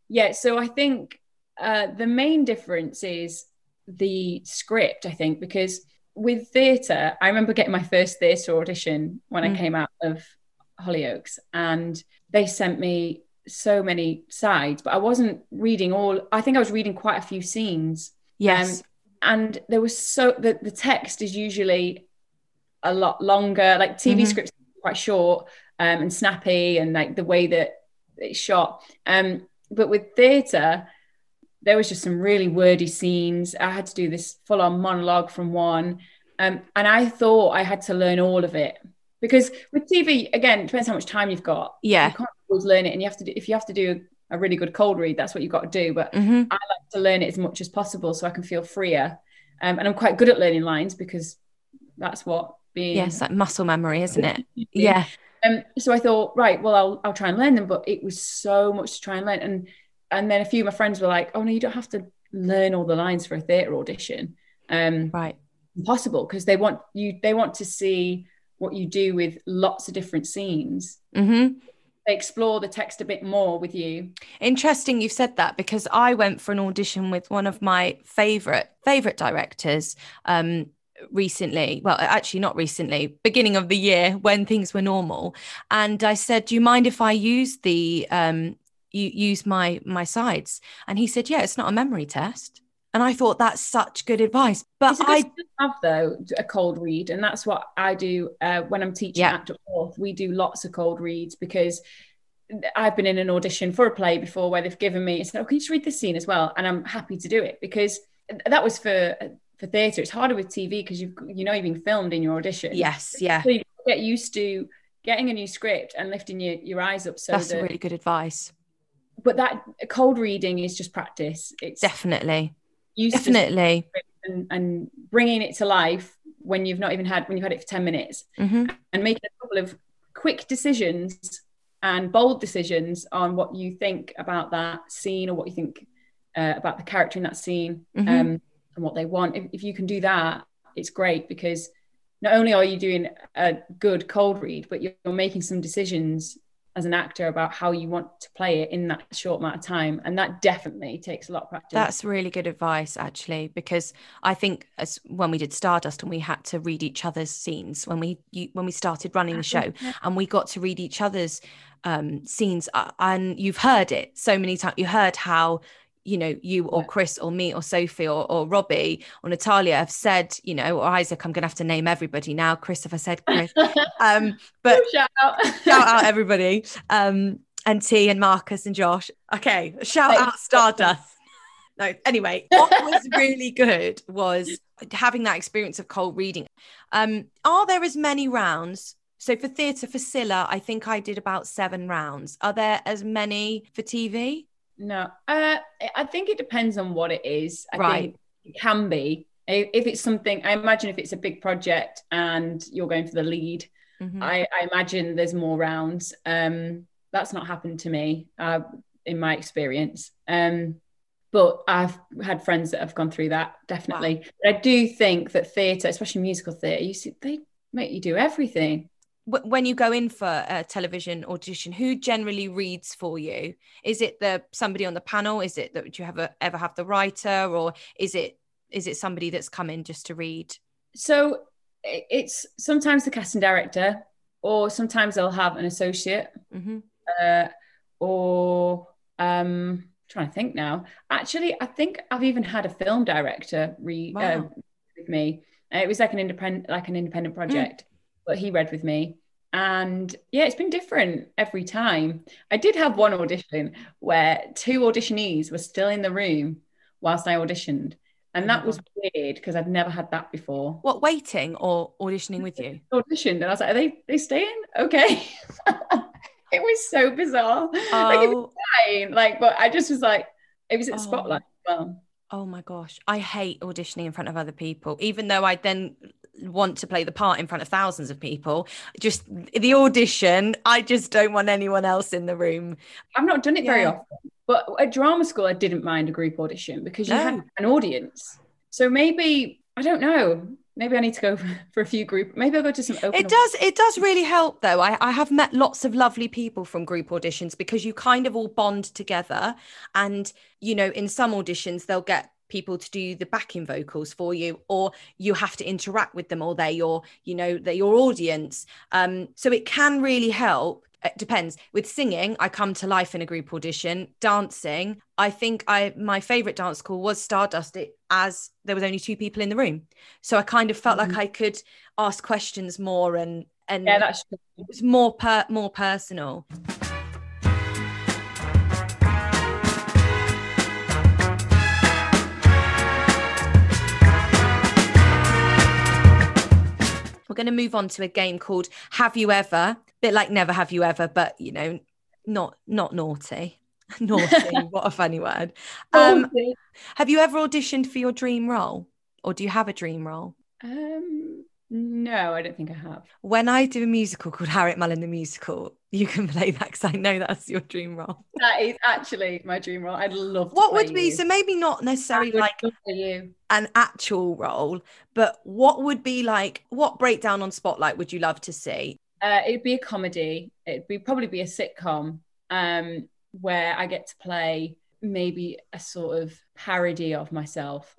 Yeah, so I think uh, the main difference is the script. I think because with theatre, I remember getting my first theatre audition when mm. I came out of Hollyoaks, and they sent me so many sides, but I wasn't reading all. I think I was reading quite a few scenes. Yes. Um, and there was so the, the text is usually a lot longer. Like TV mm-hmm. scripts quite short um, and snappy, and like the way that it's shot. Um, but with theatre, there was just some really wordy scenes. I had to do this full on monologue from one. Um, and I thought I had to learn all of it because with TV, again, it depends how much time you've got. Yeah. You can't always learn it. And you have to do, if you have to do a really good cold read, that's what you've got to do. But mm-hmm. I like to learn it as much as possible so I can feel freer. Um, and I'm quite good at learning lines because that's what being. Yes, like muscle memory, isn't it? yeah. Um, so I thought, right, well, I'll, I'll try and learn them. But it was so much to try and learn. And and then a few of my friends were like, "Oh no, you don't have to learn all the lines for a theatre audition." Um, right. Impossible because they want you. They want to see what you do with lots of different scenes. Mm-hmm. They explore the text a bit more with you. Interesting, you've said that because I went for an audition with one of my favorite favorite directors. Um, recently well actually not recently beginning of the year when things were normal and i said do you mind if i use the um you use my my sides and he said yeah it's not a memory test and I thought that's such good advice. But I have though a cold read, and that's what I do uh, when I'm teaching yeah. at North. We do lots of cold reads because I've been in an audition for a play before where they've given me, and said, "Oh, can you just read this scene as well?" And I'm happy to do it because that was for for theatre. It's harder with TV because you you know you've been filmed in your audition. Yes, yeah. So you get used to getting a new script and lifting your, your eyes up. So that's that, really good advice but that cold reading is just practice. It's definitely, definitely, and, and, bringing it to life when you've not even had when you've had it for ten minutes, mm-hmm. and making a couple of quick decisions and bold decisions on what you think about that scene or what you think uh, about the character in that scene mm-hmm. um, and what they want. If, if you can do that, it's great because not only are you doing a good cold read, but you're making some decisions as an actor about how you want to play it in that short amount of time. And that definitely takes a lot of practice. That's really good advice actually because i think as when we did stardust and we had to read each other's scenes when we you, when we started running the show and we got to read each other's um, scenes uh, and you've heard it so many times you heard how you know you or chris or me or sophie or, or robbie or natalia have said you know or isaac i'm gonna have to name everybody now. Christopher said chris. Um but shout out. shout out everybody. Um and t and marcus and josh. Okay shout out stardust. no anyway what was really good was having that experience of cold reading. Um are there as many rounds? So for theatre for Scylla, I think I did about seven rounds. Are there as many for TV? No, uh, I think it depends on what it is. I right. think it can be. If it's something, I imagine if it's a big project and you're going for the lead, mm-hmm. I, I, imagine there's more rounds. Um, that's not happened to me uh, in my experience. Um, but I've had friends that have gone through that definitely. Wow. I do think that theatre, especially musical theatre, you see, they make you do everything when you go in for a television audition who generally reads for you is it the somebody on the panel is it that you have a, ever have the writer or is it is it somebody that's come in just to read so it's sometimes the casting director or sometimes they'll have an associate mm-hmm. uh, or um I'm trying to think now actually i think i've even had a film director read wow. uh, with me it was like an independent like an independent mm. project mm but he read with me. And yeah, it's been different every time. I did have one audition where two auditionees were still in the room whilst I auditioned. And that oh. was weird because I'd never had that before. What, waiting or auditioning with you? Auditioned. And I was like, are they, they staying? Okay. it was so bizarre. Oh. Like, it was oh. fine. Like, but I just was like, it was at oh. Spotlight well. Oh my gosh. I hate auditioning in front of other people, even though I then want to play the part in front of thousands of people. Just the audition, I just don't want anyone else in the room. I've not done it very often, but at drama school, I didn't mind a group audition because you No. had an audience. So maybe I don't know. Maybe I need to go for, for a few group. Maybe I'll go to some open. It does. It does really help, though. I, I have met lots of lovely people from group auditions because you kind of all bond together, and you know, in some auditions they'll get people to do the backing vocals for you, or you have to interact with them, or they're your, you know, they're your audience. Um, so it can really help. It depends. With singing, I come to life in a group audition. Dancing, I think I my favorite dance call was Stardust. It, as there was only two people in the room, so I kind of felt like I could ask questions more and and Yeah, that's it was more per more personal. Going to move on to a game called Have You Ever? bit like Never Have You Ever, but you know, not not naughty. naughty, what a funny word. Um, have you ever auditioned for your dream role, or do you have a dream role? Um, no, I don't think I have. When I do a musical called Harriette Mullen the Musical, you can play that because I know that's your dream role. That is actually my dream role. I'd love. To What would be you. so maybe not necessarily like an actual role, but what would be like what breakdown on Spotlight would you love to see? Uh, it'd be a comedy. It'd be probably be a sitcom um, where I get to play maybe a sort of parody of myself.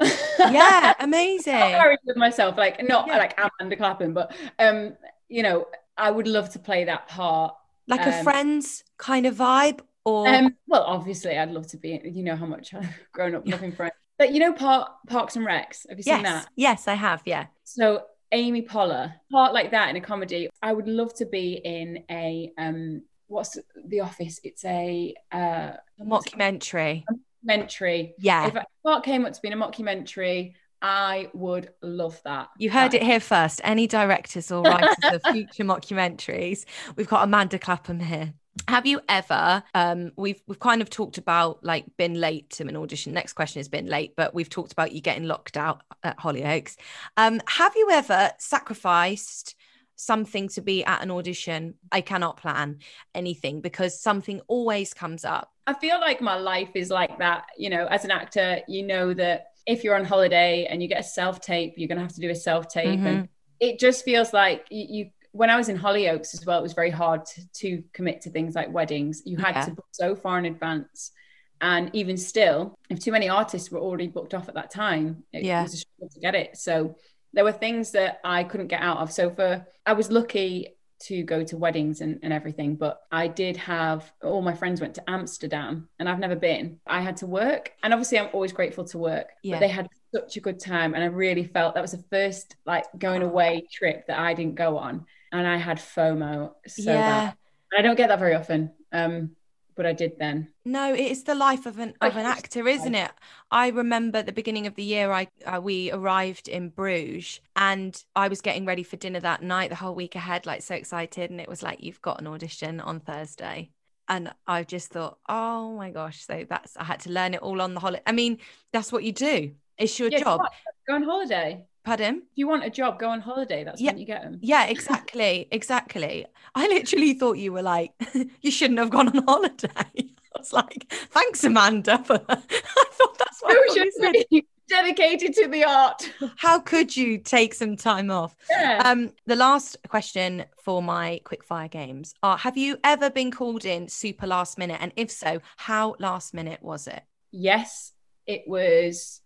Yeah, amazing. parody of myself, like not Yeah. like Amanda Clapham, but um, you know, I would love to play that part. Like a Um, friends kind of vibe or Um, well, obviously, I'd love to be. You know how much I've grown up loving Friends. But you know, Park, Parks and Recs. Have you seen that? yes, I have. Yeah, So Amy Poehler, part like that in a comedy. I would love to be in a um, what's the Office? It's a uh, a mockumentary. documentary. Yeah, If a part came up to be in a mockumentary, I would love that. you heard That- it here first. Any directors or writers of future mockumentaries, we've got Amanda Clapham here. Have you ever? Um, we've we've kind of talked about like been late to an audition. Next question has been late, but we've talked about you getting locked out at Hollyoaks. Um, have you ever sacrificed something to be at an audition? I cannot plan anything because something always comes up. I feel like my life is like that. You know, as an actor, you know that if you're on holiday and you get a self tape, you're going to have to do a self tape. And mm-hmm. it just feels like you, you, when I was in Hollyoaks as well, it was very hard to, to commit to things like weddings. You had Yeah. to book so far in advance. And even still, if too many artists were already booked off at that time, it Yeah. was a struggle to get it. So there were things that I couldn't get out of. So for I was lucky to go to weddings and, and everything, but I did have all my friends went to Amsterdam and I've never been. I had to work. And obviously I'm always grateful to work. Yeah. But they had such a good time. And I really felt that was the first like going away trip that I didn't go on. And I had FOMO so Yeah. bad. And I don't get that very often. Um, but I did then. No, it is the life of an of an actor, isn't it? I remember at the beginning of the year, I uh, we arrived in Bruges, and I was getting ready for dinner that night, the whole week ahead, like so excited, and it was like you've got an audition on Thursday, and I just thought, oh my gosh, so that's I had to learn it all on the holiday. I mean, that's what you do. It's your Yeah, job. Go on holiday. Pardon? If you want a job, go on holiday. That's Yeah. when you get them. Yeah, exactly, exactly. I literally thought you were like, you shouldn't have gone on holiday. I was like, thanks, Amanda. For I thought that's what I thought you dedicated to the art. How could you take some time off? Yeah. Um, the last question for my quick fire games are: Have you ever been called in super last minute? And if so, how last minute was it? yes, it was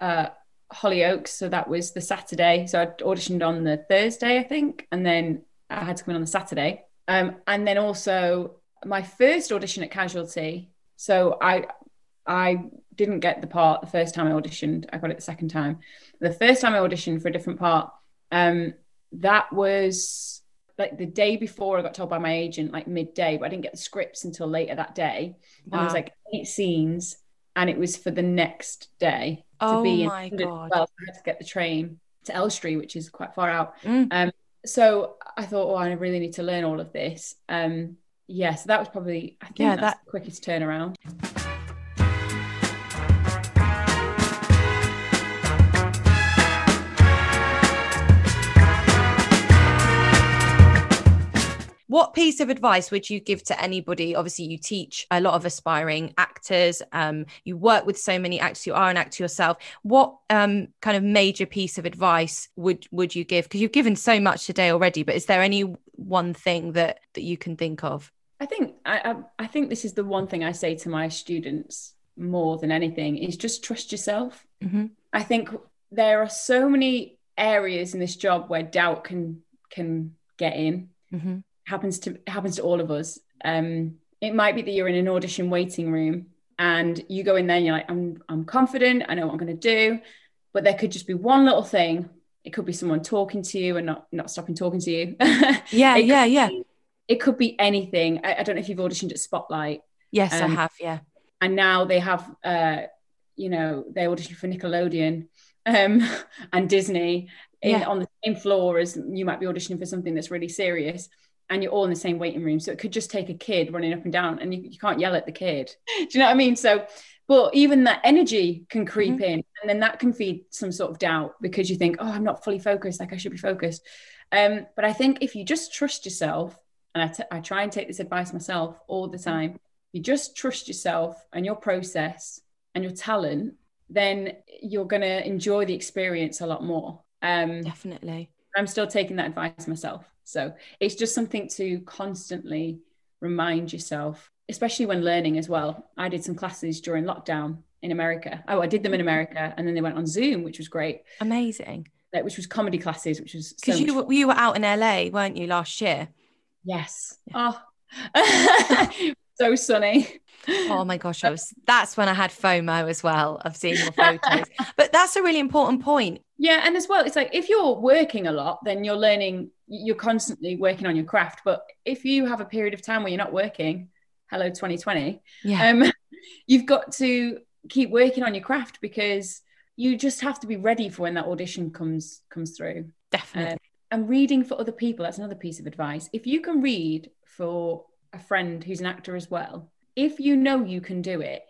uh Hollyoaks. So that was the Saturday. So I auditioned on the Thursday, I think, and then I had to come in on the Saturday. Um, and then also my first audition at Casualty. So I I didn't get the part the first time I auditioned. I got it the second time. The first time I auditioned for a different part, um, that was like the day before I got told by my agent, like midday, but I didn't get the scripts until later that day. And it was like eight scenes, and it was for the next day to Oh be in my God. Well, I had to get the train to Elstree, which is quite far out. Mm. Um, so I thought, oh, I really need to learn all of this. Um, yeah, so that was probably I think Yeah, that's that- the quickest turnaround. What piece of advice would you give to anybody? Obviously, you teach a lot of aspiring actors. Um, you work with so many actors. You are an actor yourself. What um, kind of major piece of advice would would you give? Because you've given so much today already, but is there any one thing that that you can think of? I think I, I, I think this is the one thing I say to my students more than anything is just trust yourself. Mm-hmm. I think there are so many areas in this job where doubt can can get in. Mm-hmm. Happens to happens to all of us. Um, it might be that you're in an audition waiting room and you go in there and you're like, I'm I'm confident, I know what I'm going to do, but there could just be one little thing. It could be someone talking to you and not not stopping talking to you. yeah, yeah, yeah. Be, it could be anything. I, I, don't know if you've auditioned at Spotlight. Yes, um, I have. Yeah. And now they have, uh, you know, they auditioned for Nickelodeon um, and Disney in, yeah. on the same floor as you might be auditioning for something that's really serious and you're all in the same waiting room. So it could just take a kid running up and down and you, you can't yell at the kid. Do you know what I mean? So, but even that energy can creep mm-hmm. in and then that can feed some sort of doubt because you think, oh, I'm not fully focused, like I should be focused. Um, but I think if you just trust yourself, and I, t- I try and take this advice myself all the time, you just trust yourself and your process and your talent, then you're going to enjoy the experience a lot more. Um, Definitely. I'm still taking that advice myself. So it's just something to constantly remind yourself, especially when learning as well. I did some classes during lockdown in America. Oh, I did them in mm-hmm. America and then they went on Zoom, which was great. Amazing. Like, which was comedy classes, which was because so you, were, you were out in LA, weren't you, last year? Yes. Yeah. Oh, so sunny. Oh my gosh, I uh, was, that's when I had FOMO as well of seeing your photos. but that's a really important point. Yeah, and as well, it's like if you're working a lot, then you're learning, you're constantly working on your craft. But if you have a period of time where you're not working, hello 2020, yeah. um, you've got to keep working on your craft because you just have to be ready for when that audition comes comes through. Definitely. Um, and reading for other people, that's another piece of advice. If you can read for a friend who's an actor as well, if you know you can do it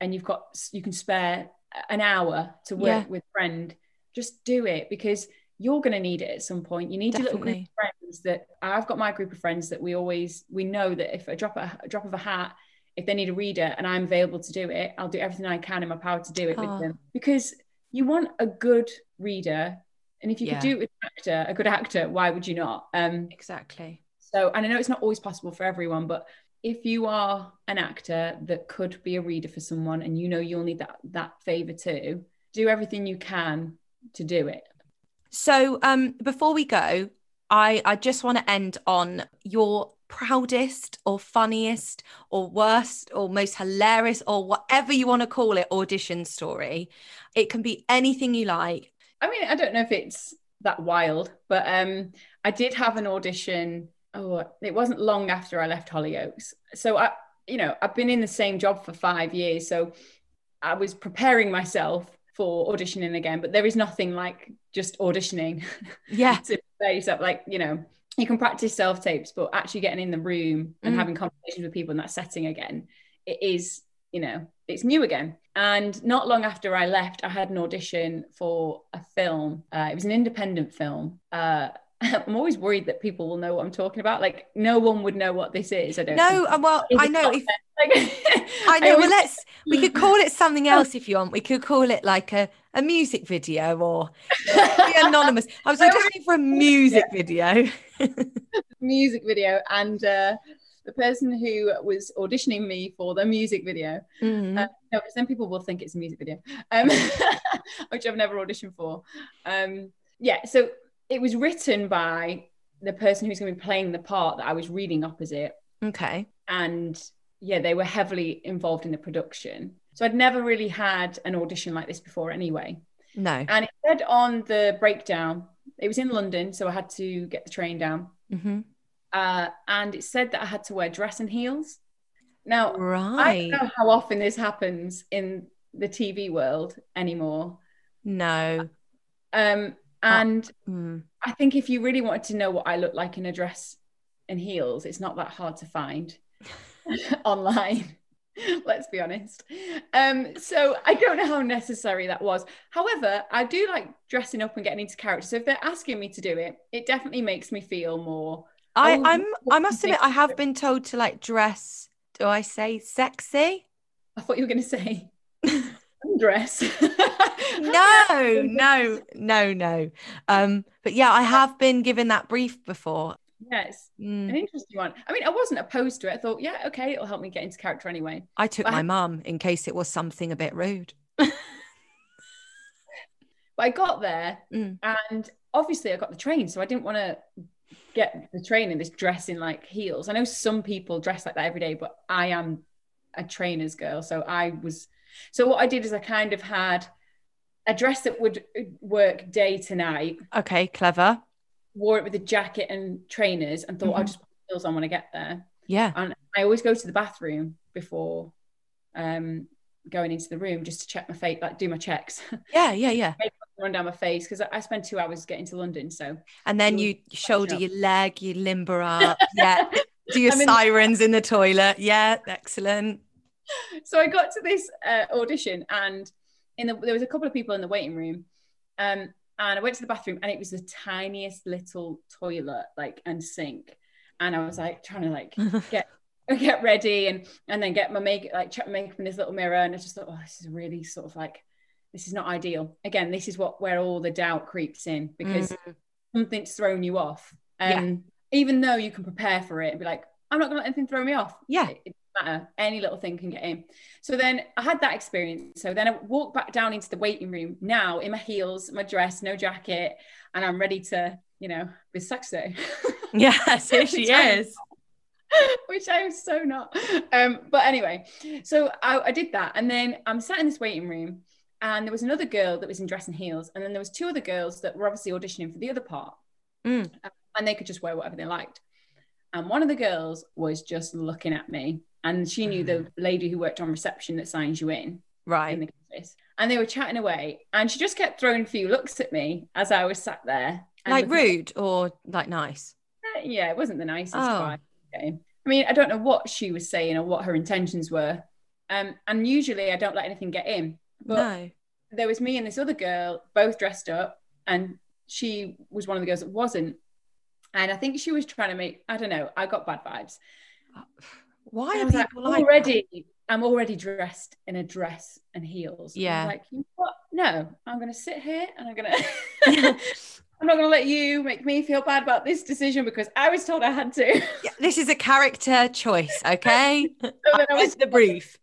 and you've got you can spare an hour to work yeah. with friend, just do it because you're going to need it at some point. You need Definitely. a little group of friends that I've got my group of friends that we always we know that if a drop a, a drop of a hat, if they need a reader and I'm available to do it, I'll do everything I can in my power to do it oh. with them because you want a good reader and if you yeah. could do it with an actor, a good actor, why would you not? Um, exactly. So, and I know it's not always possible for everyone, but if you are an actor that could be a reader for someone and you know you'll need that that favor too, do everything you can to do it. So, um, before we go, I I just want to end on your proudest or funniest or worst or most hilarious or whatever you want to call it audition story. It can be anything you like. I mean, I don't know if it's that wild, but um, I did have an audition. Oh, it wasn't long after I left Hollyoaks. So I, you know, I've been in the same job for five years. So I was preparing myself for auditioning again, but there is nothing like just auditioning. Yeah. to prepare yourself. Like, you know, you can practice self tapes, but actually getting in the room and mm. having conversations with people in that setting again, it is, you know, it's new again. And not long after I left, I had an audition for a film. Uh, it was an independent film. Uh, I'm always worried that people will know what I'm talking about. Like, no one would know what this is. I don't. No, uh, well, I know. If, like, I know. I well, let's. We could call it something else if you want. We could call it like a, a music video or anonymous. I was auditioning for a music video. music video, and uh, the person who was auditioning me for the music video. Mm-hmm. Uh, no, because then people will think it's a music video, um, which I've never auditioned for. Um, yeah, so it was written by the person who's going to be playing the part that I was reading opposite. Okay. And yeah, they were heavily involved in the production. So I'd never really had an audition like this before anyway. No. And it said on the breakdown, it was in London, so I had to get the train down. Mm-hmm. Uh, and it said that I had to wear dress and heels. Now, right. I don't know how often this happens in the TV world anymore. No. Um, and oh, mm. I think if you really wanted to know what I look like in a dress and heels, it's not that hard to find online. Let's be honest. Um, so I don't know how necessary that was. However, I do like dressing up and getting into character. So if they're asking me to do it, it definitely makes me feel more I, Oh, I'm I must admit I have been told to like dress. Do I say sexy? I thought you were going to say undress. No, no, no, no. Um, but yeah, I have been given that brief before. Yes, Mm. an interesting one. I mean, I wasn't opposed to it. I thought, yeah, okay, it'll help me get into character anyway. I took But my I- mum in case it was something a bit rude. But I got there, Mm. and obviously I got the train, so I didn't want to get the train in this dress in like heels. I know some people dress like that every day, but I am a trainer's girl, so I was. So what I did is I kind of had a dress that would work day to night, Okay, clever. Wore it with a jacket and trainers, and thought I'll Mhm. just put heels on when I get there. Yeah. And I always go to the bathroom before um, going into the room just to check my face, like do my checks, Yeah, yeah, yeah. run down my face because I spend two hours getting to London. So And then You shoulder your leg, you limber up. Yeah. Do your in- sirens in the toilet. Yeah, excellent. so I got to this uh, audition, and in the, there was a couple of people in the waiting room, um, and I went to the bathroom, and it was the tiniest little toilet, like and sink, and I was like trying to like get get ready and and then get my make like check my makeup in this little mirror, and I just thought, oh, this is really sort of like this is not ideal. Again, this is what where all the doubt creeps in because Mm. something's thrown you off, And um, even though you can prepare for it and be like, I'm not gonna let anything throw me off. Yeah. It, matter. Any little thing can get in. So then I had that experience. So then I walked back down into the waiting room now in my heels, my dress, no jacket, and I'm ready to, you know, be sexy. Yes, here she is. Which I'm so not. Um, but anyway, so I, I did that. And then I'm sat in this waiting room and there was another girl that was in dress and heels. And then there was two other girls that were obviously auditioning for the other part. Mm. And they could just wear whatever they liked. And one of the girls was just looking at me. And she knew the mm-hmm. lady who worked on reception that signs you in Right. in the office. And they were chatting away. And she just kept throwing a few looks at me as I was sat there. Like rude or like nice? Uh, yeah, it wasn't the nicest Oh. I mean, I don't know what she was saying or what her intentions were. Um, and usually I don't let anything get in. But no. there was me and this other girl, both dressed up, and she was one of the girls that wasn't. And I think she was trying to make, I don't know, I got bad vibes. Uh, Why are was like, like, already, I'm already dressed in a dress and heels. And I was Yeah. like, you know what? No, I'm going to sit here and I'm going to, I'm not going to let you make me feel bad about this decision because I was told I had to. Yeah, this is a character choice, okay? So I I was the brief.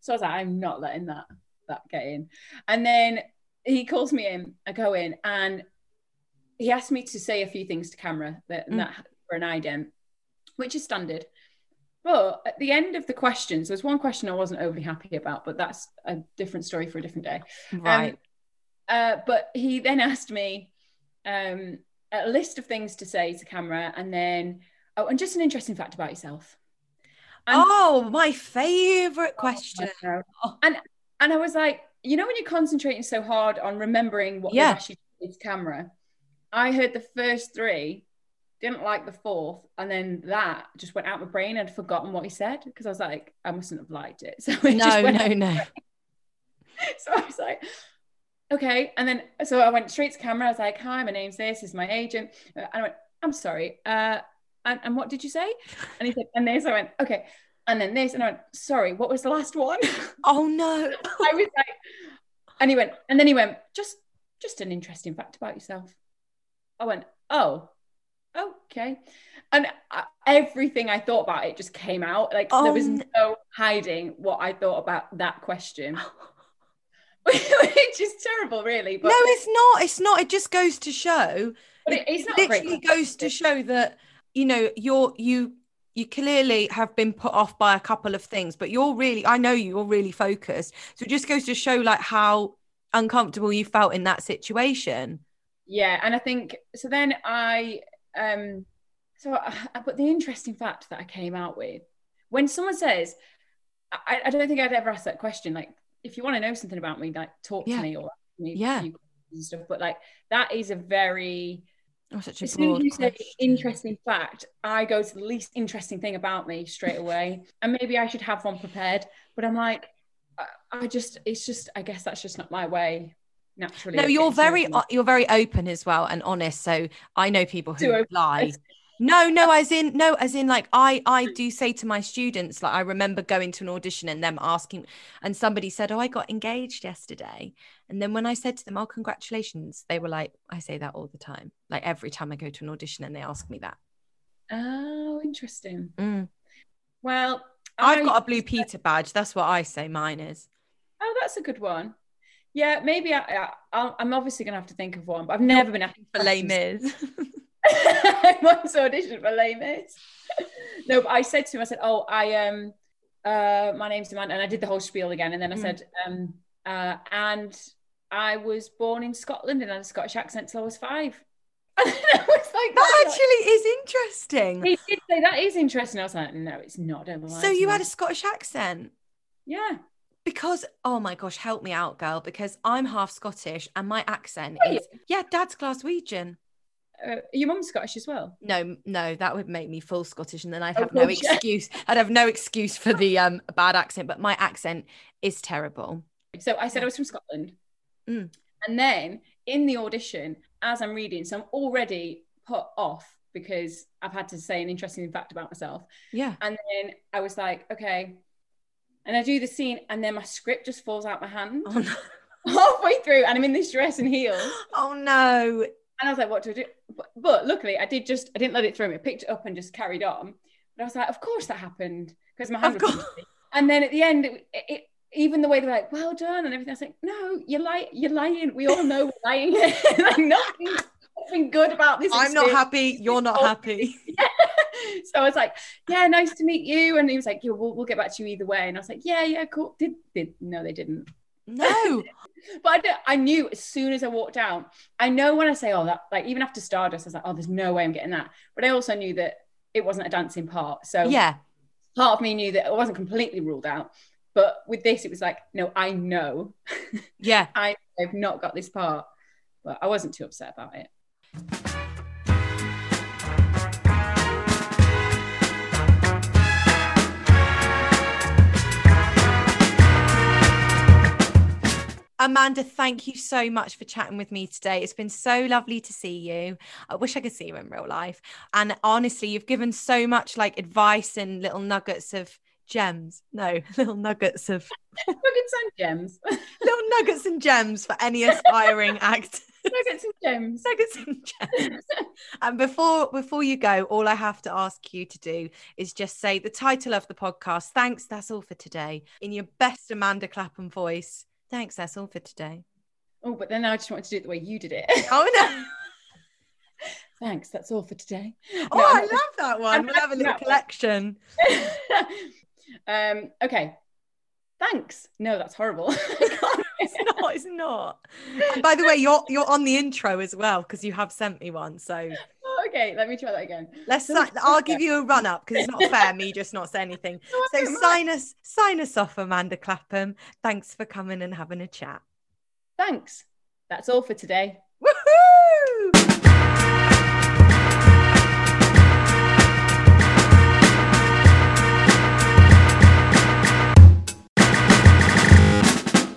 so I was like, I'm not letting that that get in. And then he calls me in. I go in, and he asked me to say a few things to camera that, Mm. that for an ident, which is standard. But at the end of the questions, there's one question I wasn't overly happy about, but that's a different story for a different day. Right. Uh, but he then asked me um, a list of things to say to camera, and then oh, and just an interesting fact about yourself. And- oh, my favorite question. I know. And and I was like, you know, when you're concentrating so hard on remembering what Yeah. you to camera, I heard the first three, didn't like the fourth, and then that just went out my brain. I'd forgotten what he said because I was like, I mustn't have liked it. So it No, no, no. So I was like, okay. And then so I went straight to camera. I was like, hi, my name's this, this is my agent. And I went, I'm sorry. Uh, and, and what did you say? And he said, and this. I went, okay. And then this, and I went, sorry, what was the last one? Oh no. I was like, and he went, and then he went, just, just an interesting fact about yourself. I went, oh, okay. And uh, everything I thought about it just came out. Like Oh, there was no hiding what I thought about that question, which is terrible, really. But, no, it's not. It's not. It just goes to show. but it, it's not a literally goes to show that you know you're you you clearly have been put off by a couple of things, but you're really I know you're really focused. So it just goes to show like how uncomfortable you felt in that situation. Yeah, and I think so. Then I, um, so I, but the interesting fact that I came out with when someone says, I, I don't think I'd ever ask that question. Like, if you want to know something about me, like talk Yeah. to me or me Yeah. and stuff. But like, that is a very Oh, such a as soon as you say interesting fact, I go to the least interesting thing about me straight away. And maybe I should have one prepared, but I'm like, I, I just, it's just, I guess that's just not my way. Naturally. No, you're getting to know very you're very open as well and honest. So I know people who lie. No, no, as in no, as in like I I do say to my students, like I remember going to an audition and them asking, and somebody said, Oh, I got engaged yesterday. And then when I said to them, Oh, congratulations, they were like, I say that all the time. Like every time I go to an audition and they ask me that. Oh, interesting. Mm. Well, I've I- got a blue Peter badge. That's what I say mine is. Oh, that's a good one. Yeah, maybe I, I, I'm obviously going to have to think of one, but I've never been asked For Les. Mis. I once auditioned for Les Mis. no, but I said to him, I said, "Oh, I um, uh, my name's Amanda," and I did the whole spiel again, and then I Mm. said, um, uh, and I was born in Scotland and I had a Scottish accent till I was five. And I was like, that "That's actually is interesting. He did say that is interesting. I was like, "No, it's not." Don't lie So you me." had a Scottish accent? yeah. Because oh my gosh, help me out, girl. Because I'm half Scottish and my accent is yeah, dad's Glaswegian. Uh, your mum's Scottish as well. No, no, that would make me full Scottish, and then I'd Oh, have no gosh, excuse. I'd have no excuse for the um bad accent. But my accent is terrible. So I said I was from Scotland. Mm. And then in the audition, as I'm reading, so I'm already put off because I've had to say an interesting fact about myself. Yeah. And then I was like, okay. And I do the scene, and then my script just falls out my hand Oh no. halfway through, and I'm in this dress and heels. Oh no. And I was like, what do I do? But, but luckily, I did just, I didn't let it throw me. I picked it up and just carried on. But I was like, of course that happened because my hand was And then at the end, it, it, even the way they're like, well done and everything, I was like, no, you're lying. You're lying. We all know we're lying. like nothing, nothing good about this. I'm not happy. You're not Oh. happy. so I was like, yeah, nice to meet you. And he was like, yeah, we'll, we'll get back to you either way. And I was like, yeah, yeah, cool. Did, did, no, they didn't. No. But I, I knew as soon as I walked out, I know when I say, oh, that, like, even after Stardust, I was like, oh, there's no way I'm getting that. But I also knew that it wasn't a dancing part. So Yeah. part of me knew that it wasn't completely ruled out. But with this, it was like, no, I know Yeah. I, I've not got this part. But I wasn't too upset about it. Amanda, thank you so much for chatting with me today. It's been so lovely to see you. I wish I could see you in real life. And honestly, you've given so much like advice and little nuggets of gems. No, little nuggets of Nuggets and gems. little nuggets and gems for any aspiring act. Nuggets and gems. nuggets and gems. And before before you go, all I have to ask you to do is just say the title of the podcast. Thanks, that's all for today. In your best Amanda Clapham voice. Thanks, that's all for today. Oh, but then I just wanted to do it the way you did it. Oh no. Thanks. That's all for today. Oh, No, I love that one. We'll have a little collection. um, okay. Thanks. No, that's horrible. It's not, it's not. And by the way, you're you're on the intro as well because you have sent me one. So oh, okay, let me try that again. let's So- si- I'll give you a run up because it's not fair me just not say anything. So don't mind. sign us sign us off, Amanda Clapham. Thanks for coming and having a chat. Thanks. That's all for today. Woohoo!